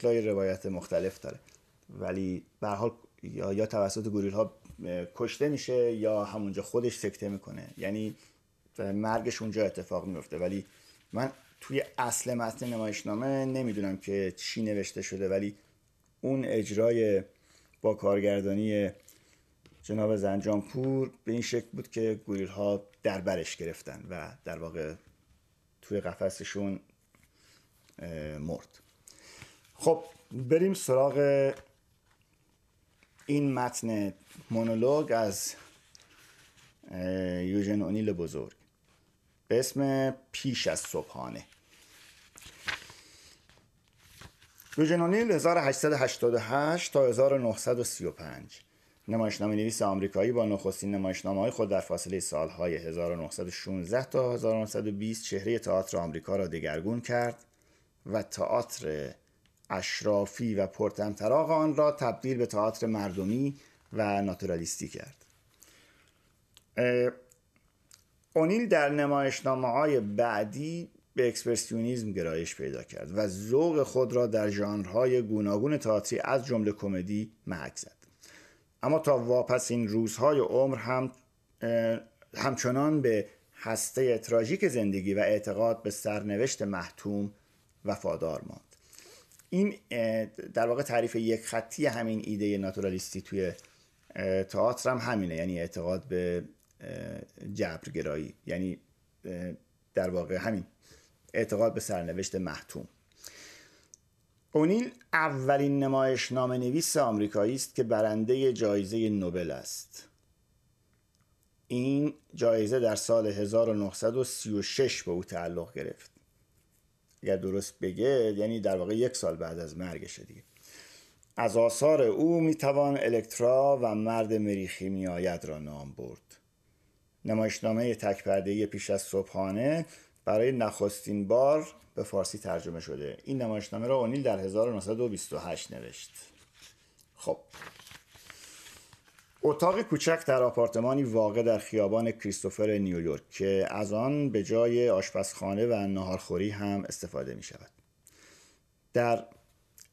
های روایت مختلف داره. ولی به حال یا, یا توسط گوریل ها کشته میشه یا همونجا خودش سکته می‌کنه. یعنی مرگش اونجا اتفاق میفته ولی من توی اصل متن نمایشنامه نمی‌دونم که چی نوشته شده ولی اون اجرای با کارگردانی جناب زنجانپور به این شکل بود که گوریل ها در برش گرفتن و در واقع توی قفسشون مرد. خب بریم سراغ این متن مونولوگ از یوژن اونیل بزرگ. به اسم پیش از صبحانه. یوژن اونیل 1888 تا 1935 نمایشنامه نویس آمریکایی با نخستین نمایشنامه های خود در فاصله سالهای 1916 تا 1920 چهره تئاتر آمریکا را دگرگون کرد و تئاتر اشرافی و پرتمطراق آن را تبدیل به تئاتر مردمی و ناتورالیستی کرد. اونیل در نمایشنامه های بعدی به اکسپرسیونیزم گرایش پیدا کرد و ذوق خود را در ژانرهای گوناگون تئاتری از جمله کمدی محک زد. اما تا واپس این روزهای عمر هم همچنان به هسته تراژیک زندگی و اعتقاد به سرنوشت محتوم وفادار ماند. این در واقع تعریف یک خطی همین ایده ناتورالیستی توی تئاتر هم همینه یعنی اعتقاد به جبرگرایی. یعنی در واقع همین اعتقاد به سرنوشت محتوم. اونیل اولین نمایش نام نویس آمریکایی است که برنده جایزه نوبل است. این جایزه در سال 1936 به او تعلق گرفت. اگر درست بگه یعنی در واقع یک سال بعد از مرگشه دیگه. از آثار او می‌توان الکترا و مرد مریخی میآید را نام برد. نمایشنامه تکپرده پیش از صبحانه برای نخستین بار به فارسی ترجمه شده. این نمایشنامه را اونیل در 1928 نوشت. خب. اتاق کوچک در آپارتمانی واقع در خیابان کریستوفر نیویورک که از آن به جای آشپزخانه و ناهارخوری هم استفاده می شود در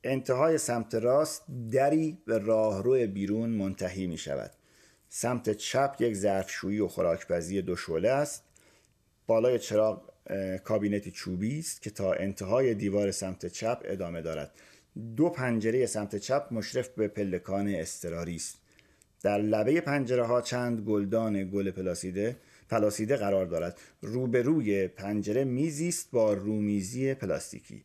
انتهای سمت راست دری به راهرو بیرون منتهی می شود سمت چپ یک ظرفشویی و خوراکپزی دو شعله است. بالای چراغ کابینتی چوبی است که تا انتهای دیوار سمت چپ ادامه دارد. دو پنجره سمت چپ مشرف به پلکان استراری است. در لبه پنجره ها چند گلدان گل پلاسیده پلاسیده قرار دارد. روبروی پنجره میزی است با رومیزی پلاستیکی.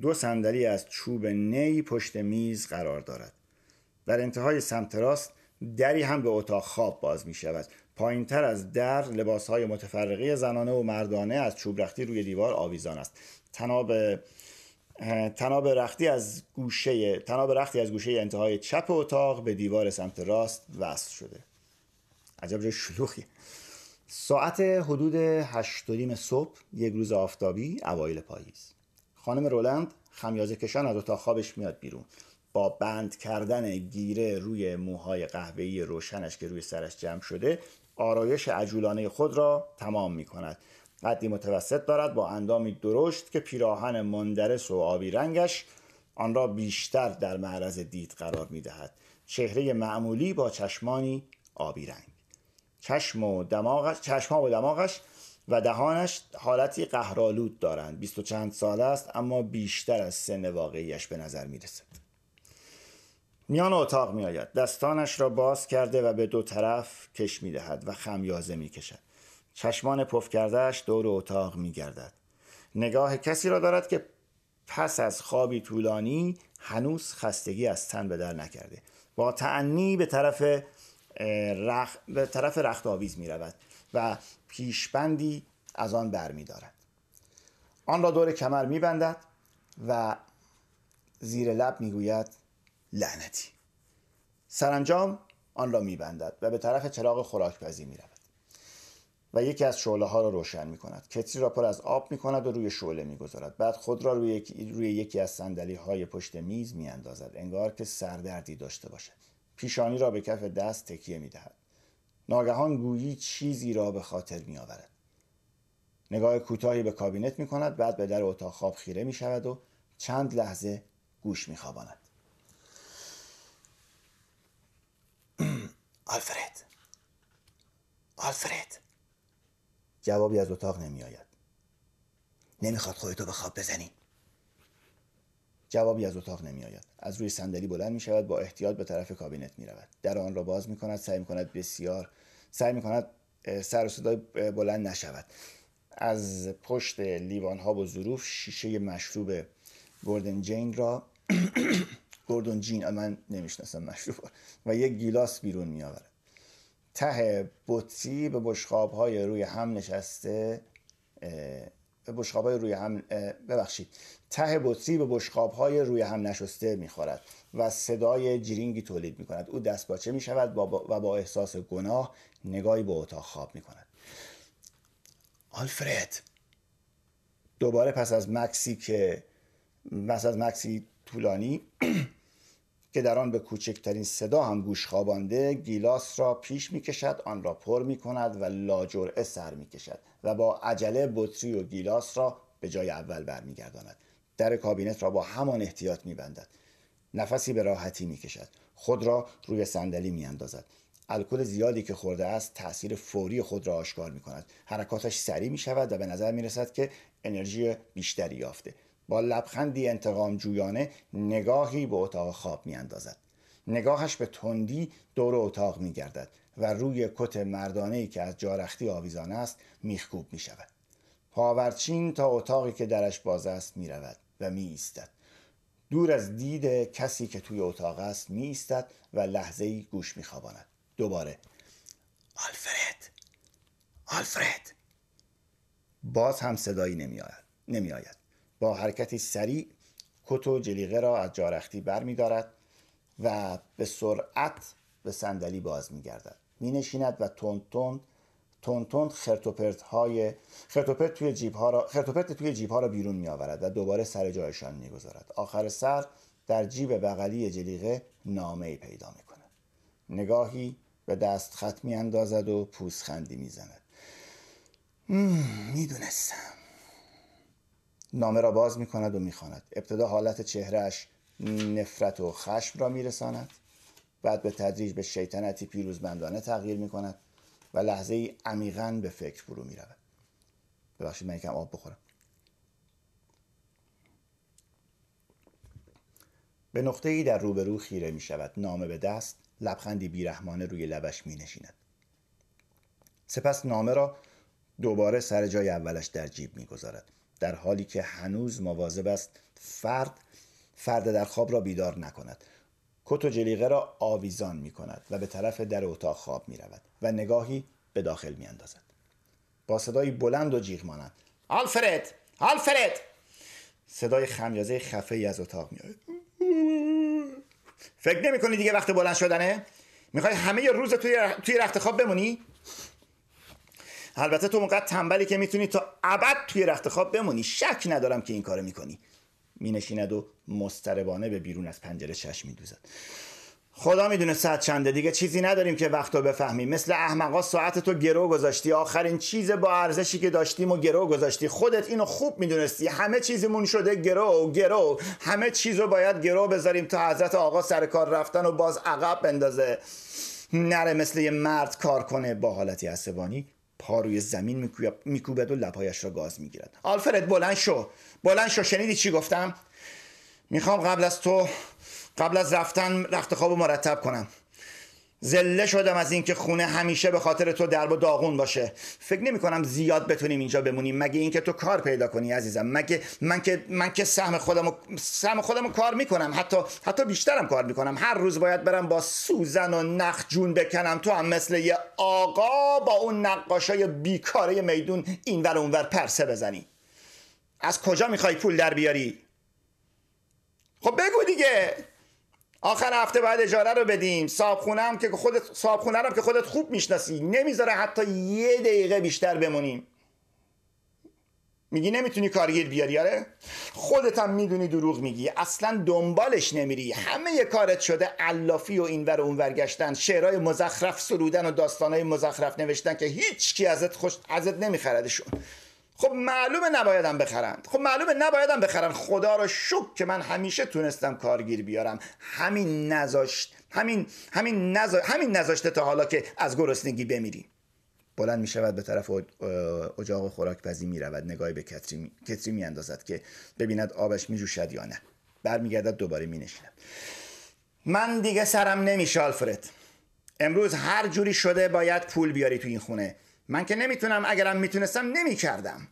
دو صندلی از چوب نی پشت میز قرار دارد. در انتهای سمت راست دری هم به اتاق خواب باز می شود. پایین تر از در لباس های متفرقه زنانه و مردانه از چوب رختی روی دیوار آویزان است. تناب تناب رختی از گوشه تناب رختی از گوشه انتهای چپ اتاق به دیوار سمت راست وصل شده. عجب جای شلوغی. ساعت حدود هشت صبح یک روز آفتابی اوایل پاییز. خانم رولند خمیازه کشان از اتاق خوابش میاد بیرون. با بند کردن گیره روی موهای قهوه‌ای روشنش که روی سرش جمع شده آرایش عجولانه خود را تمام می کند قدی متوسط دارد با اندامی درشت که پیراهن مندرس و آبی رنگش آن را بیشتر در معرض دید قرار می دهد چهره معمولی با چشمانی آبی رنگ. چشم و دماغش چشم و دماغش و دهانش حالتی قهرالود دارند. بیست و چند ساله است اما بیشتر از سن واقعیش به نظر می رسد میان اتاق می آید دستانش را باز کرده و به دو طرف کش می دهد و خمیازه می کشد چشمان پف کردهش دور اتاق می گردد نگاه کسی را دارد که پس از خوابی طولانی هنوز خستگی از تن به در نکرده. با تعنی به طرف رخ... به طرف رخت آویز می رود و پیشبندی از آن بر می دارد. آن را دور کمر می بندد و زیر لب می گوید لعنتی. سرانجام آن را می بندد و به طرف چراغ خوراکپزی می رود و یکی از شعله ها را روشن می کند کتری را پر از آب می کند و روی شعله می گذارد بعد خود را روی یکی, روی یکی از صندلی های پشت میز می اندازد انگار که سردردی داشته باشد. پیشانی را به کف دست تکیه می دهد ناگهان گویی چیزی را به خاطر می آورد نگاه کوتاهی به کابینت می کند بعد به در اتاق خواب خیره می شود و چند لحظه گوش می خواباند آلفرد. آلفرد. جوابی از اتاق نمی آید نمی‌خواد خودتو به خواب بزنی. جوابی از اتاق نمی آید از روی صندلی بلند می شود با احتیاط به طرف کابینت می رود در آن را باز می کند سعی می کند بسیار سعی می کند سر و صدای بلند نشود. از پشت لیوان ها و ظروف شیشه مشروب گوردن جین را گوردون جین من نمی‌شناسم مشروب و یک گیلاس بیرون می آورد ته بطری به بشخاب های روی هم نشسته به بشخاب های روی هم ببخشید. ته بطری به بشخاب های روی هم نشسته می‌خورد و صدای جرینگی تولید می کند او دست باچه می شود و با احساس گناه نگاهی به اتاق خواب می کند آلفرد دوباره پس از مکسی که پس از مکسی طولانی که در آن به کوچکترین صدا هم گوش خوابانده گیلاس را پیش می کشد آن را پر می کند و لاجرعه سر می کشد و با عجله بطری و گیلاس را به جای اول برمیگرداند. در کابینت را با همان احتیاط می بندد نفسی به راحتی می کشد خود را روی صندلی می اندازد الکل زیادی که خورده است تاثیر فوری خود را آشکار می کند حرکاتش سریع می شود و به نظر می رسد که انرژی بیشتری یافته. با لبخندی انتقام جویانه نگاهی به اتاق خواب می اندازد. نگاهش به تندی دور اتاق می گردد و روی کت مردانه که از جارختی آویزان است میخکوب می شود. پاورچین تا اتاقی که درش باز است می رود و می ایستد. دور از دید کسی که توی اتاق است می ایستد و لحظه ای گوش می خواباند. دوباره آلفرد آلفرد باز هم صدایی نمی آید. نمی آید. با حرکتی سریع کت و جلیقه را از جارختی بر می دارد و به سرعت به صندلی باز می گردد می نشیند و تون تون تون تون خرتوپرت های خرتوپرت توی جیب ها را خرتوپرت توی جیب ها را بیرون می آورد و دوباره سر جایشان می گذارد آخر سر در جیب بغلی جلیقه نامه ای پیدا می کند نگاهی به دست خط می اندازد و پوزخندی می زند می‌دونستم. نامه را باز می کند و می خاند. ابتدا حالت چهرهش نفرت و خشم را می رساند. بعد به تدریج به شیطنتی پیروزمندانه تغییر می کند و لحظه ای عمیقا به فکر فرو می رود. ببخشید من یکم آب بخورم به نقطه ای در روبرو خیره می شود نامه به دست لبخندی بیرحمانه روی لبش می نشیند سپس نامه را دوباره سر جای اولش در جیب می‌گذارد در حالی که هنوز مواظب است فرد فرد در خواب را بیدار نکند کت و جلیقه را آویزان می کند و به طرف در اتاق خواب می رود و نگاهی به داخل می اندازد. با صدایی بلند و جیغ مانند آلفرد آلفرد صدای خمیازه خفه ای از اتاق می فکر نمی کنی دیگه وقت بلند شدنه؟ می‌خوای همه روز توی, توی رخت خواب بمونی؟ البته تو موقع تنبلی که می‌تونی تا ابد توی رخت خواب بمونی. شک ندارم که این کارو می‌کنی. مینشیند و مستربانه به بیرون از پنجره چشم میدوزد. خدا می‌دونه ساعت چنده. دیگه چیزی نداریم که وقت رو بفهمیم. مثل احمقا ساعت تو گرو گذاشتی. آخرین چیز با ارزشی که داشتیم و گرو گذاشتی. خودت اینو خوب می‌دونستی. همه چیزمون شده گرو گرو. همه چیزو باید گرو بذاریم تا حضرت آقا سر کار رفتن و باز عقب بندازه. نره مثل یه مرد کار کنه با حالتی عصبانی. پا روی زمین میکوبد و لبهایش را گاز می‌گیرد. آلفرد بلند شو. بلند شو. شنیدی چی گفتم؟ می‌خوام قبل از تو قبل از رفتن رخت خواب مرتب کنم. زله شدم از اینکه خونه همیشه به خاطر تو درب و داغون باشه. فکر نمی کنم زیاد بتونیم اینجا بمونیم. مگه اینکه تو کار پیدا کنی عزیزم؟ مگه من که من که سهم خودم سهم خودم کار می‌کنم. حتی حتی بیشترم کار می‌کنم. هر روز باید برم با سوزن و نخ جون بکنم تو هم مثل یه آقا با اون نقاشای بیکاره میدون اینور اونور پرسه بزنی. از کجا می‌خوای پول در بیاری؟ خب بگو دیگه. آخر هفته بعد اجاره رو بدیم. صابخونه هم که خودت صابخونه هم که خودت خوب می‌شناسی. نمی‌ذاره حتی یه دقیقه بیشتر بمونیم. میگی نمی‌تونی کارگیر بیاری؟ آره. خودت هم می‌دونی دروغ میگی. اصلا دنبالش نمیری. همه کارت شده علافی و اینور و اونور گشتن. شعرهای مزخرف سرودن و داستانهای مزخرف نوشتن که هیچ کی ازت خوش ازت نمیخردشون خب معلومه نبایدم بخرند. خب معلومه نبایدم بخرن خدا رو شک که من همیشه تونستم کارگیر بیارم. همین نذاشت همین همین نزا... همین نذاشته تا حالا که از گرسنگی بمیری. بلند می شود به طرف اجاق خوراک پزی می رود نگاهی به کتری, کتری می اندازد که ببیند آبش می جوشد یا نه. برمیگردد دوباره می نشیند من دیگه سرم نمیشه آلفرد. امروز هر جوری شده باید پول بیاری تو این خونه. من که نمی‌تونم اگرم می‌تونستم نمی‌کردم.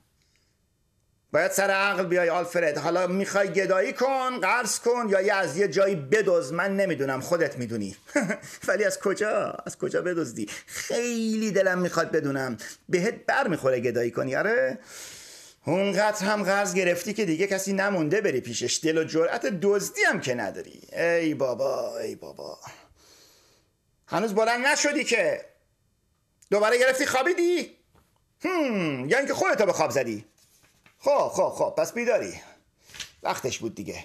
باید سر عقل بیای آلفرد. حالا می‌خوای گدایی کن قرض کن یا یه از یه جایی بدوز من نمی‌دونم خودت می‌دونی. ولی از کجا؟ از کجا بدزدی؟ خیلی دلم می‌خواد بدونم. بهت بر می‌خوره گدایی کنی آره؟ اونقدر هم قرض گرفتی که دیگه کسی نمونده بری پیشش. دل و جرأت دزدی هم که نداری. ای بابا ای بابا. هنوز بلند نشدی که دوباره گرفتی خوابیدی؟ هم یا اینکه خودتو به خواب زدی؟ خب خب خب پس بیداری. وقتش بود دیگه.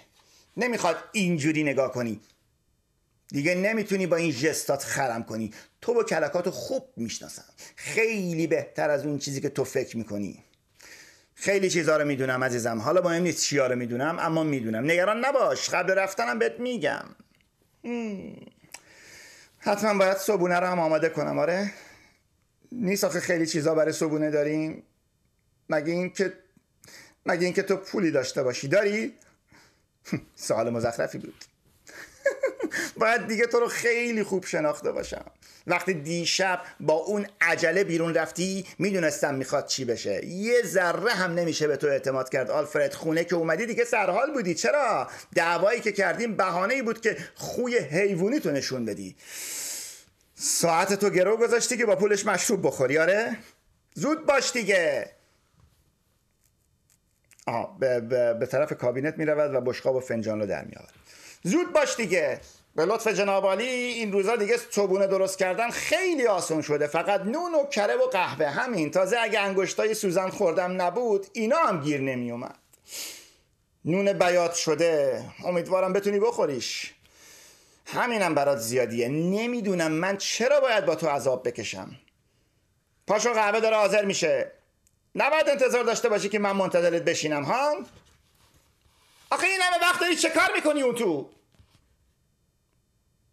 نمی‌خواد اینجوری نگاه کنی. دیگه نمی‌تونی با این جستات خرم کنی. تو با کلکاتو خوب می‌شناسم. خیلی بهتر از اون چیزی که تو فکر می‌کنی. خیلی چیزها رو می‌دونم عزیزم. حالا مهم نیست چیا رو می‌دونم اما می‌دونم. نگران نباش. قبل رفتنم بهت میگم. حتما باید صبونه رو هم آماده کنم آره؟ نیست آخه خیلی چیزا برای صبونه داریم. مگه این که مگه اینکه تو پولی داشته باشی. داری؟ سوال مزخرفی بود. باید دیگه تو رو خیلی خوب شناخته باشم. وقتی دیشب با اون عجله بیرون رفتی می‌دونستم می‌خواد چی بشه. یه ذره هم نمیشه به تو اعتماد کرد آلفرد. خونه که اومدی دیگه سرحال بودی. چرا؟ دعوایی که کردیم بهانه بود که خوی حیوانی تو نشون بدی. ساعت تو گرو گذاشتی که با پولش مشروب بخوری آره؟ زود باش دیگه. آه به, به, به طرف کابینت می رود و بشقاب و فنجان رو در می آورد زود باش دیگه. به لطف جناب این روزا دیگه صبونه درست کردن خیلی آسان شده. فقط نون و کره و قهوه همین. تازه اگه انگشتای سوزن خوردم نبود اینا هم گیر نمی اومد نون بیات شده. امیدوارم بتونی بخوریش. همینم برات زیادیه. نمی‌دونم من چرا باید با تو عذاب بکشم. پاشو قهوه داره حاضر میشه. نباید انتظار داشته باشی که من منتظرت بشینم ها؟ آخه این همه وقت داری چه کار می‌کنی اون تو؟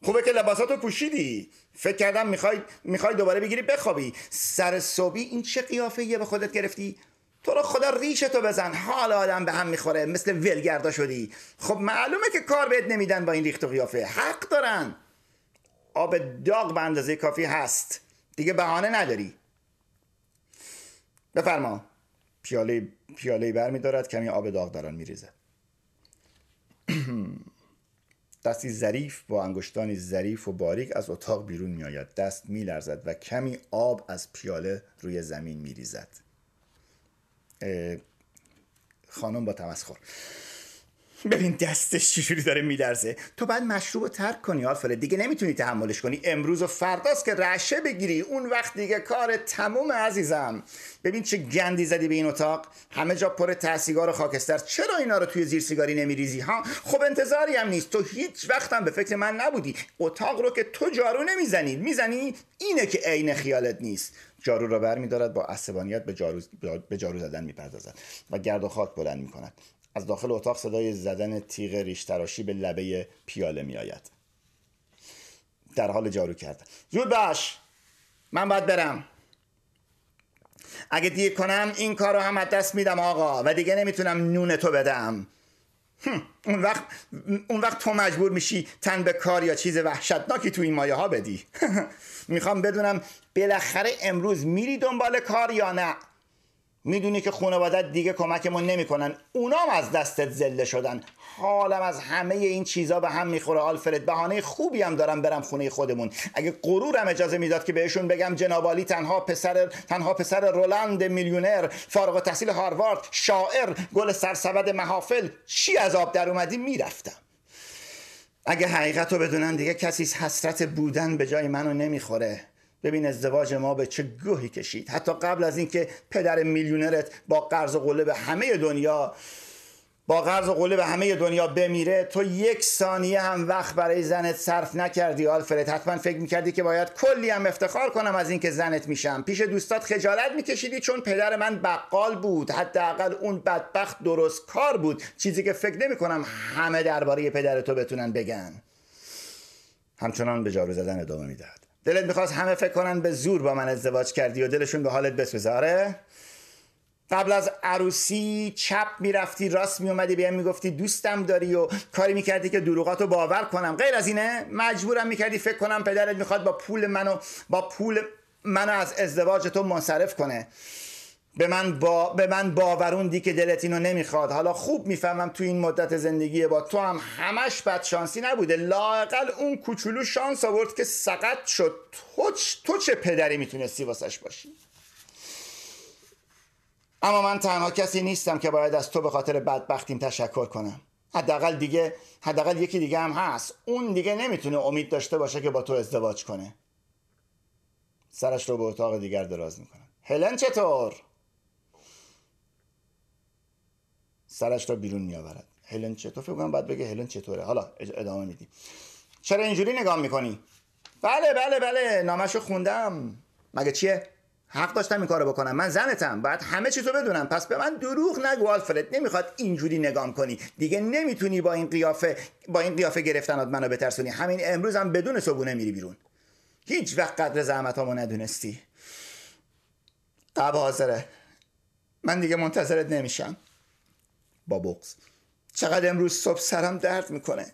خوبه که لباساتو پوشیدی. فکر کردم می‌خوای می‌خوای دوباره بگیری بخوابی. سر صبحی این چه قیافه یه به خودت گرفتی؟ تو رو خدا ریش تو بزن. حال آدم به هم می‌خوره. مثل ولگردا شدی. خب معلومه که کار بهت نمیدن با این ریخت و قیافه. حق دارن. آب داغ به اندازه کافی هست. دیگه بهانه نداری. بفرما. پیاله پیاله بر میدارد. کمی آب داغ دارن میریزه. دستی ظریف با انگشتانی ظریف و باریک از اتاق بیرون میآید. دست میلرزد و کمی آب از پیاله روی زمین میریزد. خانم با تمسخر. ببین دستش چجوری داره میدرزه تو باید مشروب رو ترک کنی آلفرد. دیگه نمی‌تونی تحملش کنی. امروز و فرداست که رشه بگیری. اون وقت دیگه کار تموم عزیزم. ببین چه گندی زدی به این اتاق. همه جا پر تسیگار و خاکستر. چرا اینا رو توی زیر سیگاری نمیریزی ها؟ خب انتظاری هم نیست. تو هیچ وقتم به فکر من نبودی. اتاق رو که تو جارو نمی‌زنی. می‌زنی اینه که عین خیالت نیست. جارو را بر میدارد با عصبانیت به جارو, به جارو زدن می‌پردازد و گرد و خاک بلند می‌کند. از داخل اتاق صدای زدن تیغ ریشتراشی به لبه پیاله می آید. در حال جارو کرد. زود باش! من باید برم. اگه دیر کنم این کار رو هم از دست میدم آقا و دیگه نمی‌تونم نون تو بدم. اون وقت اون وقت تو مجبور میشی تن به کار یا چیز وحشتناکی تو این مایه ها بدی. می‌خوام بدونم بالاخره امروز میری دنبال کار یا نه؟ می‌دونی که خانوادت دیگه کمکمون نمی‌کنن. اونام از دستت زله شدن. حالم از همه این چیزا به هم می‌خوره. آلفرد بهانه خوبی هم دارم برم خونه خودمون. اگه غرورم اجازه می‌داد که بهشون بگم جنابالی تنها پسر تنها پسر رولند میلیونر فارغ تحصیل هاروارد شاعر گل سرسبد محافل چی از آب در اومدی؟ می‌رفتم. اگه حقیقت رو بدونن دیگه کسی حسرت بودن به جای منو نمی‌خوره. ببین ازدواج ما به چه گوهی کشید. حتی قبل از اینکه پدر میلیونرت با قرض و قله به همه دنیا با قرض و قله به همه دنیا بمیره تو یک ثانیه هم وقت برای زنت صرف نکردی. آلفرد حتما فکر می‌کردی که باید کلی هم افتخار کنم از اینکه زنت میشم. پیش دوستات خجالت میکشیدی چون پدر من بقال بود. حداقل اون بدبخت درست کار بود. چیزی که فکر نمی‌کنم همه درباره پدر تو بتونن بگن. همچنان به جارو زدن ادامه می‌دهد. دلت می‌خواست همه فکر کنن به زور با من ازدواج کردی و دلشون به حالت بسوزه. آره؟ قبل از عروسی چپ می‌رفتی راست میومدی بهم می‌گفتی دوستم داری و کاری می‌کردی که دروغاتو باور کنم. غیر از اینه مجبورم می‌کردی فکر کنم پدرت می‌خواد با پول منو با پول منو از ازدواج تو منصرف کنه. به من, با... به من باوروندی که دلت اینو نمی‌خواد. حالا خوب می‌فهمم تو این مدت زندگی با تو هم همش بد شانسی نبوده. لاقل اون کوچولو شانس آورد که سقط شد. تو, تو چه پدری می‌تونستی واسش باشی؟ اما من تنها کسی نیستم که باید از تو به خاطر بدبختیم تشکر کنم. حداقل دیگه حداقل یکی دیگه هم هست. اون دیگه نمی‌تونه امید داشته باشه که با تو ازدواج کنه. سرش رو به اتاق دیگر دراز می‌کنه هلن چطور؟ سرش را بیرون میآورد. هلن چطور؟ فکر کنم باید بگه هلن چطوره. حالا ادامه میدی چرا اینجوری نگاه می‌کنی؟ بله بله بله. نامشو خوندم. مگه چیه؟ حق داشتم این کارو بکنم. من زنتم. باید همه چیزو بدونم. پس به من دروغ نگو آلفرد. نمی‌خواد اینجوری نگام کنی. دیگه نمی‌تونی با این قیافه با این قیافه گرفتنات منو بترسونی. همین امروز هم بدون صبونه میری بیرون. هیچ وقت قدر زحمتامو ندونستی. قبل حاضره. من دیگه منتظرت نمیشم. با بغز چقدر امروز صبح سرم درد می‌کنه.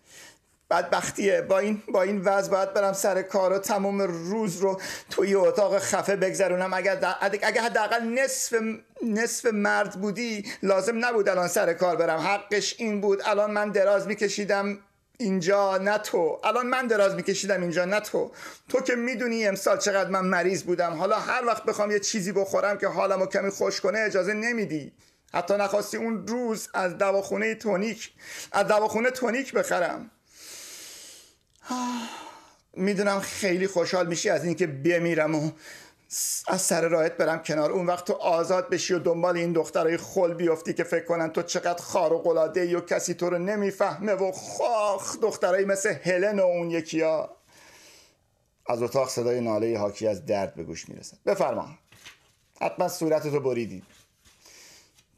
بدبختیه. با این با این وضع باید برم سر کار و تمام روز رو توی اتاق خفه بگذرونم. اگر اگر حداقل نصف نصف مرد بودی لازم نبود الان سر کار برم. حقش این بود. الان من دراز میکشیدم اینجا نه تو. الان من دراز میکشیدم اینجا نه تو. تو که می‌دونی امسال چقدر من مریض بودم. حالا هر وقت بخوام یه چیزی بخورم که حالمو کمی خوش کنه اجازه نمیدی. حتی نخواستی اون روز از دواخونه تونیک از دواخونه تونیک بخرم. می‌دونم خیلی خوشحال میشی از اینکه بمیرم و از سر راهت برم کنار. اون وقت تو آزاد بشی و دنبال این دخترای خل بیفتی که فکر کنن تو چقدر خار و قلاده و کسی تو رو نمی‌فهمه و خاخ دخترایی مثل هلن و اون یکی ها از اتاق صدای ناله حاکی از درد به گوش می‌رسد. بفرما. حتما صورتتو بریدی.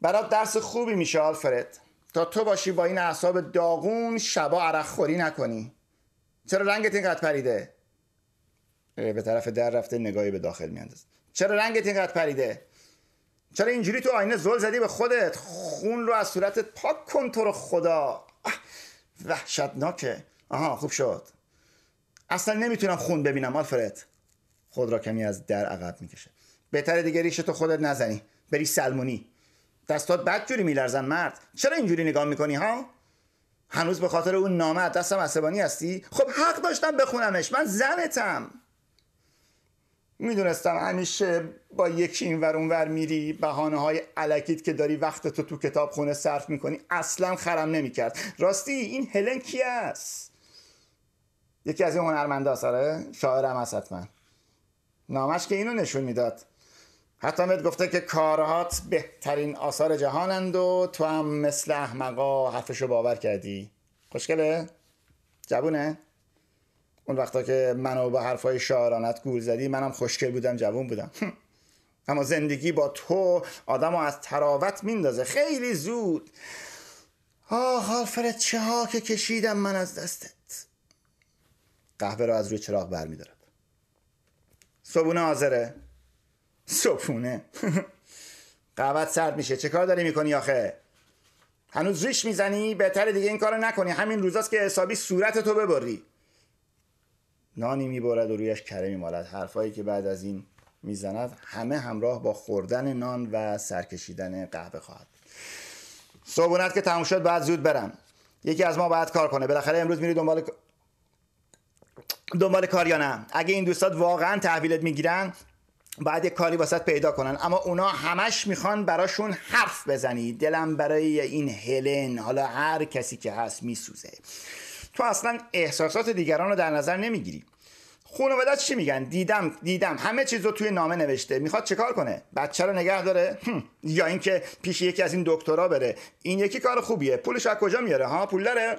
برات درس خوبی میشه آلفرد. تا تو باشی با این اعصاب داغون شبا عرق خوری نکنی. چرا رنگت اینقدر پریده؟ به طرف در رفته نگاهی به داخل میاندازه چرا رنگت اینقدر پریده؟ چرا اینجوری تو آینه زل زدی به خودت؟ خون رو از صورتت پاک کن تو رو خدا. وحشتناکه. آها خوب شد. اصلا نمی‌تونم خون ببینم آلفرد. خود را کمی از در عقب می‌کشه. بهتره دیگه ریش تو خودت نزنی. بری سلمونی. دستات بدجوری میلرزن مرد. چرا اینجوری نگاه می‌کنی ها؟ هنوز به خاطر اون نامه دستم عصبانی هستی؟ خب حق داشتم بخونمش من زنتم. می‌دونستم همیشه با یکی این ور ور میری بهانه های علکیت که داری وقت تو تو کتاب خونه صرف می‌کنی اصلا خرم نمی‌کرد. راستی این هلن کی است؟ یکی از این هنرمنده ساره؟ شاعرم هست حتما نامش که اینو نشون می‌داد. حتی مت گفته که کارهات بهترین آثار جهانند و تو هم مثل احمقا حرفشو باور کردی. خوشگله؟ جوونه؟ اون وقتا که منو با حرفای شاعرانت گول زدی منم خوشگل بودم جوون بودم. اما زندگی با تو آدم از تراوت میندازه. خیلی زود. آه آلفرد چه ها که کشیدم من از دستت. قهوه را از روی چراغ برمیدارد. صبونه حاضره. صبحونه. قهوت سرد میشه. چه کار داری می‌کنی آخه؟ هنوز ریش می‌زنی؟ بهتره دیگه این کارو نکنی. همین روزاست که حسابی صورت تو ببری. نانی می‌برد و رویش کره میمالد. حرفایی که بعد از این می‌زند همه همراه با خوردن نان و سرکشیدن قهوه خواهد صبحونت که تموم شد بعد زود برم. یکی از ما باید کار کنه. بالاخره امروز میری دنبال دنبال کار یا نه؟ اگه این دوستات واقعا تحویلت می‌گیرن باید یک کاری واسط پیدا کنن. اما اونا همش می‌خوان براشون حرف بزنی. دلم برای این هلن حالا هر کسی که هست میسوزه. تو اصلا احساسات دیگران رو در نظر نمی‌گیری. خانوادت چی میگن؟ دیدم دیدم. همه چیز رو توی نامه نوشته. می‌خواد چکار کنه؟ بچه رو نگه داره؟ یا اینکه پیش یکی از این دکترا بره. این یکی کار خوبیه. پولش از کجا میاره؟ ها پول داره؟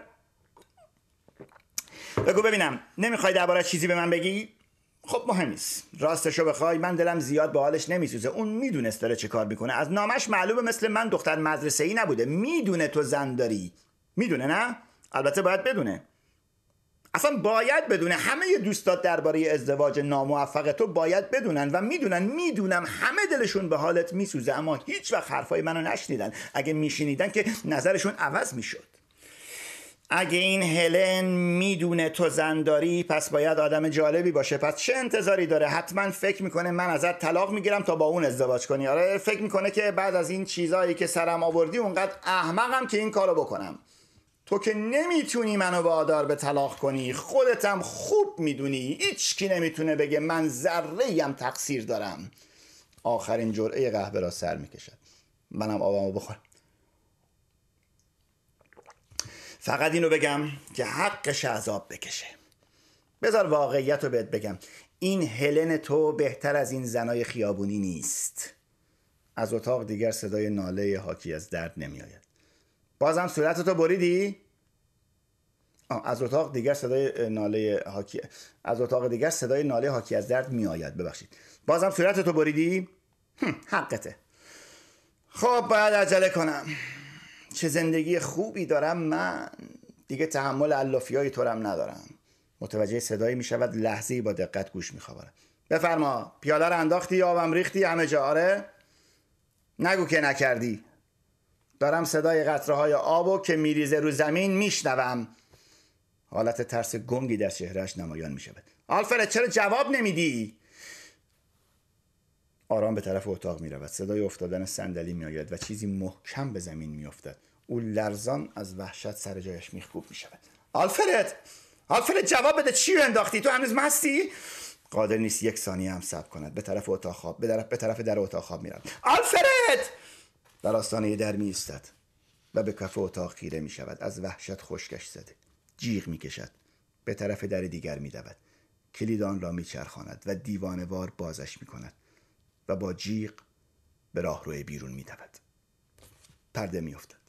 بگو ببینم. نمی‌خوای درباره چیزی به من بگی؟ خب مهم نیست. راستشو بخوای من دلم زیاد به حالش نمیسوزه. اون می‌دونست داره چه کار می‌کنه. از نامش معلومه مثل من دختر مدرسه ای نبوده. می‌دونه تو زن داری. می‌دونه نه؟ البته باید بدونه. اصلا باید بدونه. همه دوستات درباره ازدواج ناموفق تو باید بدونن و می‌دونن. می‌دونم همه دلشون به حالت میسوزه اما هیچ وقت حرفای منو نشنیدن. اگه میشنیدن که نظرشون عوض می‌شد. اگه این هلن می‌دونه تو زنداری پس باید آدم جالبی باشه. پس چه انتظاری داره؟ حتما فکر می‌کنه من ازت طلاق می‌گیرم تا با اون ازدواج کنی. آره فکر می‌کنه که بعد از این چیزایی که سرم آوردی اونقدر احمقم که این کارو بکنم. تو که نمی‌تونی منو وادار به طلاق کنی. خودتم خوب می‌دونی. هیچ کی نمی‌تونه بگه من ذره هم تقصیر دارم. آخرین جرعه قهوه را سر می‌کشد. منم آبمو بخورم. فقط اینو بگم که حقش عذاب بکشه. بذار واقعیت رو بهت بگم. این هلن تو بهتر از این زنای خیابونی نیست. از اتاق دیگر صدای ناله حاکی از درد نمیآید. بازم صورتتو بریدی؟ از اتاق دیگر صدای ناله حاکی از اتاق دیگر صدای ناله حاکی از درد میآید. ببخشید. بازم صورتتو بریدی؟ حقته. خب باید عجله کنم. چه زندگی خوبی دارم من. دیگه تحمل علافی های تورم ندارم. متوجه صدایی می شود لحظه با دقت گوش می خوابارم بفرما پیاله رو انداختی آبم ریختی؟ همه جا. آره. نگو که نکردی. دارم صدای قطره های آبو که میریزه رو زمین میشنوم. حالت ترس گنگی در چهرهش نمایان می شود آلفرد چرا جواب نمیدی؟ آرام به طرف اتاق می رود صدای افتادن صندلی می آید و چیزی محکم به زمین می افتد او لرزان از وحشت سر جایش میخکوب می شود آلفرد! آلفرد جواب بده. چی انداختی؟ تو هنوز مستی؟ قادر نیست یک ثانیه هم صبر کند. به طرف اتاق خواب به طرف, به طرف در اتاق خواب میرد آلفرد! در آستانه در می و به کف اتاق خیره می شود از وحشت خشکش زده. جیغ می کشد به طرف در دیگر می دود کلید آن را می چرخاند و دیوانوار بازش می کند و با جیغ به راهروی بیرون می دود پرده می افتد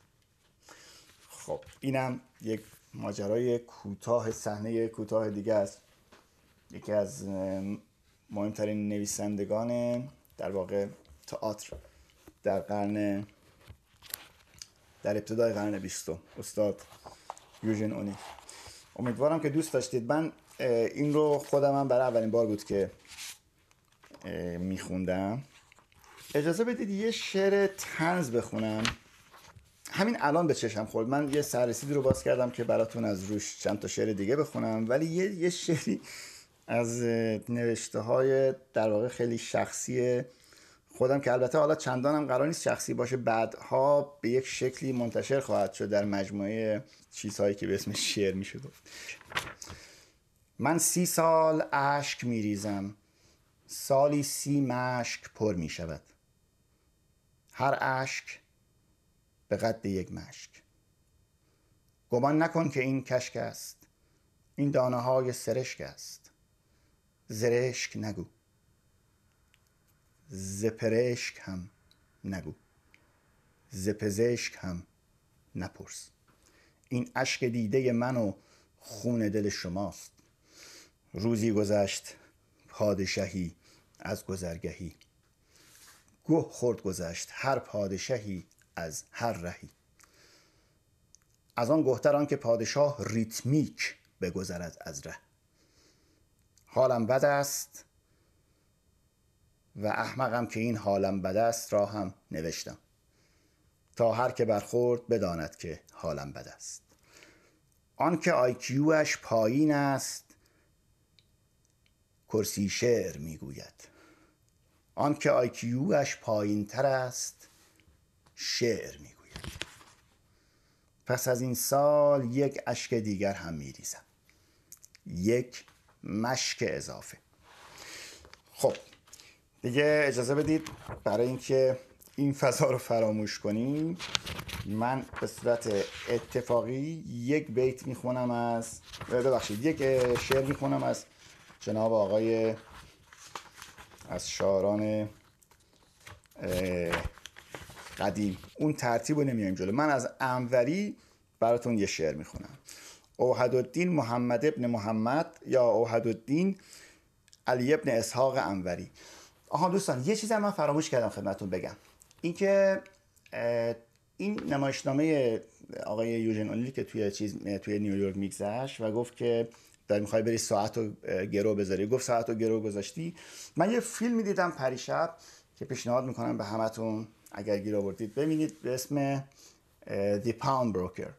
خب. اینم یک ماجرای کوتاه صحنه کوتاه دیگه است. یکی از مهمترین نویسندگان در واقع تئاتر در قرن در ابتدای قرن بیستم استاد یوژن اونی. امیدوارم که دوست داشتید. من این رو خودم هم برای اولین بار بود که میخوندم. اجازه بدید یه شعر تنز بخونم. همین الان به چشم خورد. من یه سررسیدی رو باز کردم که براتون از روش چند تا شعر دیگه بخونم. ولی یه, یه شعری از نوشته های در واقع خیلی شخصی خودم که البته حالا چندانم قرار نیست شخصی باشه بعدها به یک شکلی منتشر خواهد شد در مجموعه چیزهایی که به اسم شعر میشه گفت. من سی سال اشک میریزم. سالی سی مشک پر می شود هر اشک به قد یک مشک. گمان نکن که این کشک است. این دانه های سرشک است. زرشک نگو. زپرشک هم نگو. زپزشک هم نپرس. این اشک دیده من و خون دل شماست. روزی گذشت پادشهی از گذرگهی. گه خورد گذشت هر پادشهی از هر رهی. از آن گهتر که پادشاه ریتمیک بگذرد از ره. حالم بد است و احمقم که این حالم بد است را هم نوشتم. تا هر که برخورد بداند که حالم بد است. آنکه آیکیوش پایین است کرسی شعر می‌گوید. آنکه آیکیوش پایین تر است شعر می‌گوید. پس از این سال یک اشک دیگر هم میریزم. یک مشک اضافه. خب دیگه اجازه بدید برای اینکه این فضا رو فراموش کنیم من به صورت اتفاقی یک بیت می‌خونم از ببخشید یک شعر می‌خونم از جناب آقای از شاعران قدیم. اون ترتیب رو نمیایم جلو. من از انوری براتون یه شعر می‌خونم. اوحد الدین محمد ابن محمد یا اوحد الدین علی ابن اسحاق انوری. آها دوستان یه چیزی من فراموش کردم خدمتون بگم. اینکه این نمایشنامه آقای یوژن اونلی که توی چیز توی نیویورک میگذشت و گفت که در می‌خوای بری ساعت رو گرو بذاری. گفت ساعت رو گرو گذاشتی. من یه فیلم دیدم پریشب که پیشنهاد می‌کنم به همتون. اگر گیر آوردید. ببینید به اسم The Pound Broker.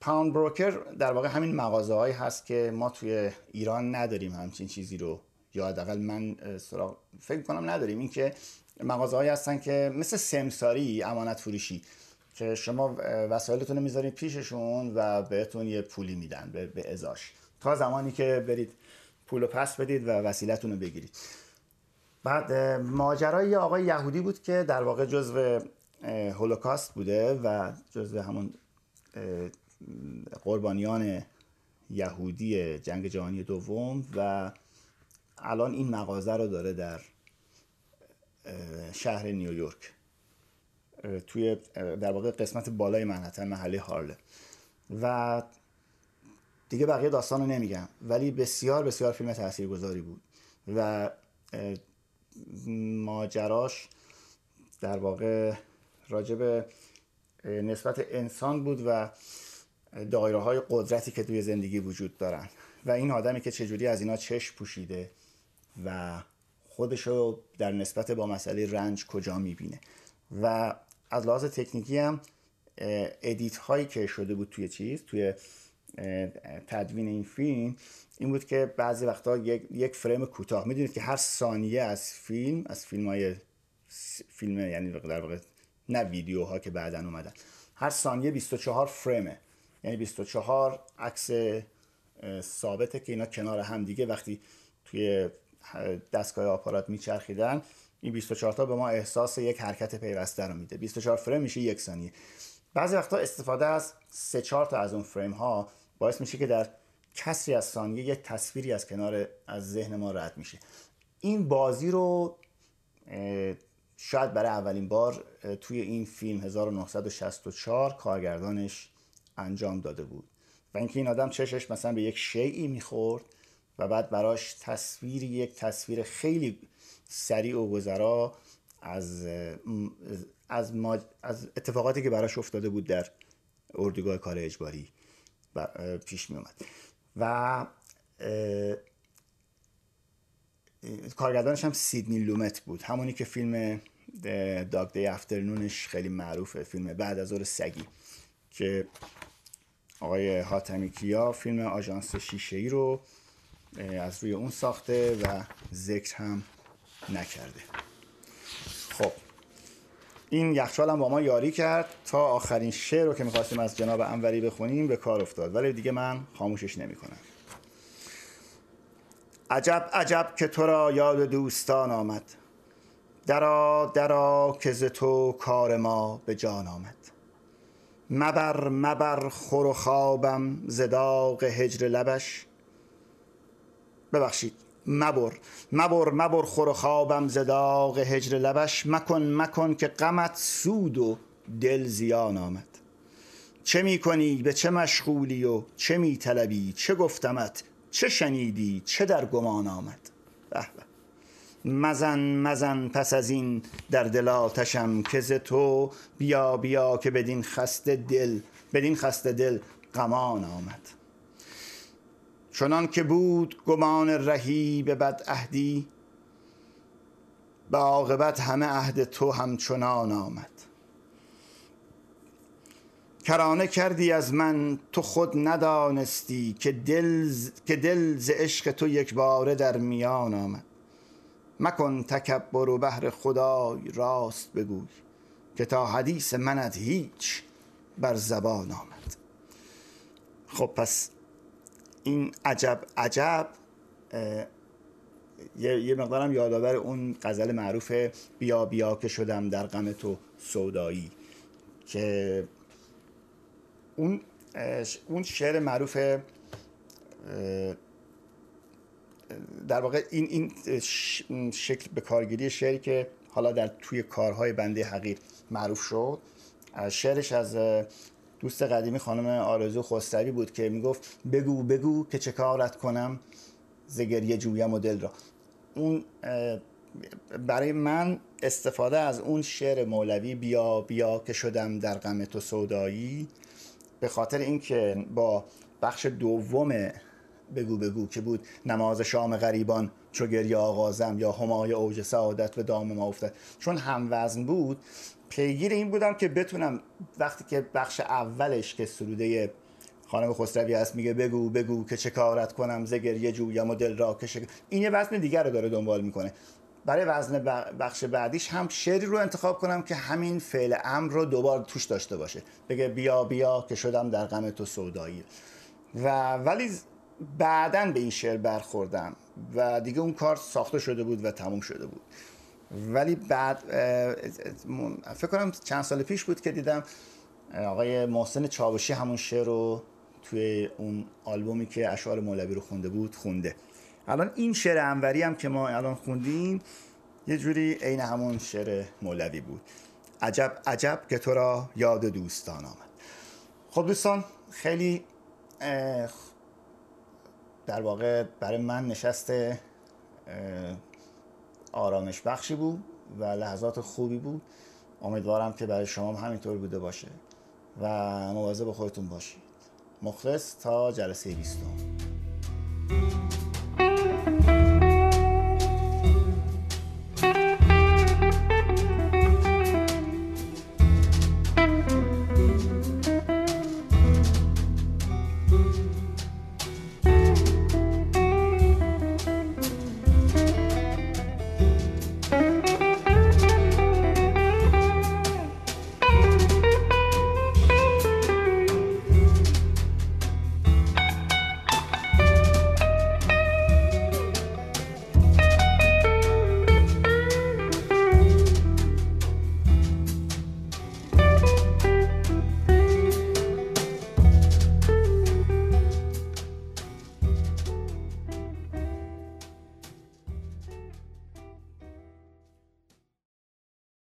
پاوند بروکر در واقع همین مغازه هست که ما توی ایران نداریم همچین چیزی رو یا حداقل من سراغ فکر کنم نداریم. این که مغازه هستن که مثل سمساری امانت فروشی که شما وسایلتون رو می‌ذارید پیششون و بهتون یه پولی میدن به, به ازاش. تا زمانی که برید پول پس بدید و وسیلتون رو بگیرید. بعد ماجرای یه آقای یهودی بود که در واقع جزو هولوکاست بوده و جزو همون قربانیان یهودی جنگ جهانی دوم و الان این مغازه رو داره در شهر نیویورک توی در واقع قسمت بالای منحتن محله هارله. و دیگه بقیه داستان رو نمیگم ولی بسیار بسیار فیلم تاثیرگذاری بود و ماجراش در واقع راجب نسبت انسان بود و دایره های قدرتی که توی زندگی وجود دارن. و این آدمی که چجوری از اینا چشم پوشیده و خودشو در نسبت با مسئله رنج کجا می‌بینه. و از لحاظ تکنیکی هم ادیت هایی که شده بود توی چیز توی تدوین این فیلم این بود که بعضی وقتا یک, یک فریم کوتاه. می‌دونید که هر ثانیه از فیلم از فیلم های فیلم یعنی در واقع نه ویدیوها که بعدا اومدن. هر ثانیه 24 فریمه. یعنی 24 عکس ثابته که اینا کنار هم دیگه وقتی توی دستگاه آپارات میچرخیدن این 24 تا به ما احساس یک حرکت پیوسته رو میده. 24 فریم میشه یک ثانیه. بعضی وقتا استفاده از سه چهار تا از اون فریم ها باعث میشه که در کسری از ثانیه یک تصویری از کنار از ذهن ما رد میشه. این بازی رو شاید برای اولین بار توی این فیلم 1964 کارگردانش انجام داده بود. و اینکه این آدم چشش مثلا به یک شیعی می‌خورد و بعد براش تصویری یک تصویر خیلی سریع و گذرا از از, از اتفاقاتی که براش افتاده بود در اردوگاه کار اجباری. پیش می اومد و کارگردانش هم سیدنی لومت بود. همونی که فیلم داگ دی افترنونش خیلی معروفه فیلم بعد از ظهر سگی که آقای حاتمی کیا فیلم آژانس شیشه ای رو از روی اون ساخته و ذکر هم نکرده. این یخچال هم با ما یاری کرد تا آخرین شعر رو که می‌خواستیم از جناب انوری بخونیم به کار افتاد. ولی دیگه من خاموشش نمی‌کنم. عجب عجب که تو را یاد دوستان آمد. درا درا که ز تو کار ما به جان آمد. مبر مبر خور و خوابم زداق هجر لبش. ببخشید. مبر مبر مبر خور خوابم زداق هجر لبش مکن مکن که غمت سود و دل زیان آمد. چه می کنی؟ به چه مشغولی و چه می طلبی؟ چه گفتمت؟ چه شنیدی؟ چه در گمان آمد؟ به. مزن مزن پس از این در دل آتشم که ز تو بیا بیا که بدین خسته دل بدین خسته دل غمان آمد. چنان که بود گمان رهی به بد عهدی به عاقبت همه عهد تو همچنان آمد. کرانه کردی از من تو خود ندانستی که دل که دل ز عشق تو یک باره در میان آمد. مکن تکبر و بهر خدای راست بگوی که تا حدیث منت هیچ بر زبان آمد. خب پس این عجب عجب یه, مقدارم یادآور اون غزل معروف بیا بیا که شدم در غم تو سودایی که اون اون شعر معروف در واقع این این شکل به کارگیری شعری که حالا در توی کارهای بنده حقیر معروف شد. شعرش از دوست قدیمی خانم آرزو خسروی بود که می‌گفت بگو بگو که چه کارت کنم؟ زگریه جویم و دل را. اون برای من استفاده از اون شعر مولوی بیا بیا که شدم در غم تو سودایی به خاطر اینکه با بخش دوم بگو بگو که بود نماز شام غریبان چو گریه آغازم یا همای اوج سعادت به دام ما افتد. چون هم وزن بود پیگیر این بودم که بتونم وقتی که بخش اولش که سروده خانم خسروی هست میگه بگو بگو که چه کارت کنم ز گریه جویم و دل را که این یه وزن دیگر رو داره دنبال می‌کنه. برای وزن بخش بعدیش هم شعری رو انتخاب کنم که همین فعل امر رو دوبار توش داشته باشه. بگه بیا بیا که شدم در غم تو سودایی. و ولی بعدا به این شعر برخوردم و دیگه اون کار ساخته شده بود و تموم شده بود. ولی بعد فکر کنم چند سال پیش بود که دیدم آقای محسن چاوشی همون شعر رو توی اون آلبومی که اشعار مولوی رو خونده بود خونده. الان این شعر انوری هم که ما الان خوندیم یه جوری عین همون شعر مولوی بود. عجب عجب که تو را یاد دوستان آمد. خب دوستان خیلی در واقع برای من نشست آرامش بخشی بود و لحظات خوبی بود. امیدوارم که برای شما هم همینطور بوده باشه و مواظب خودتون باشید مخلص تا جلسه بیستم.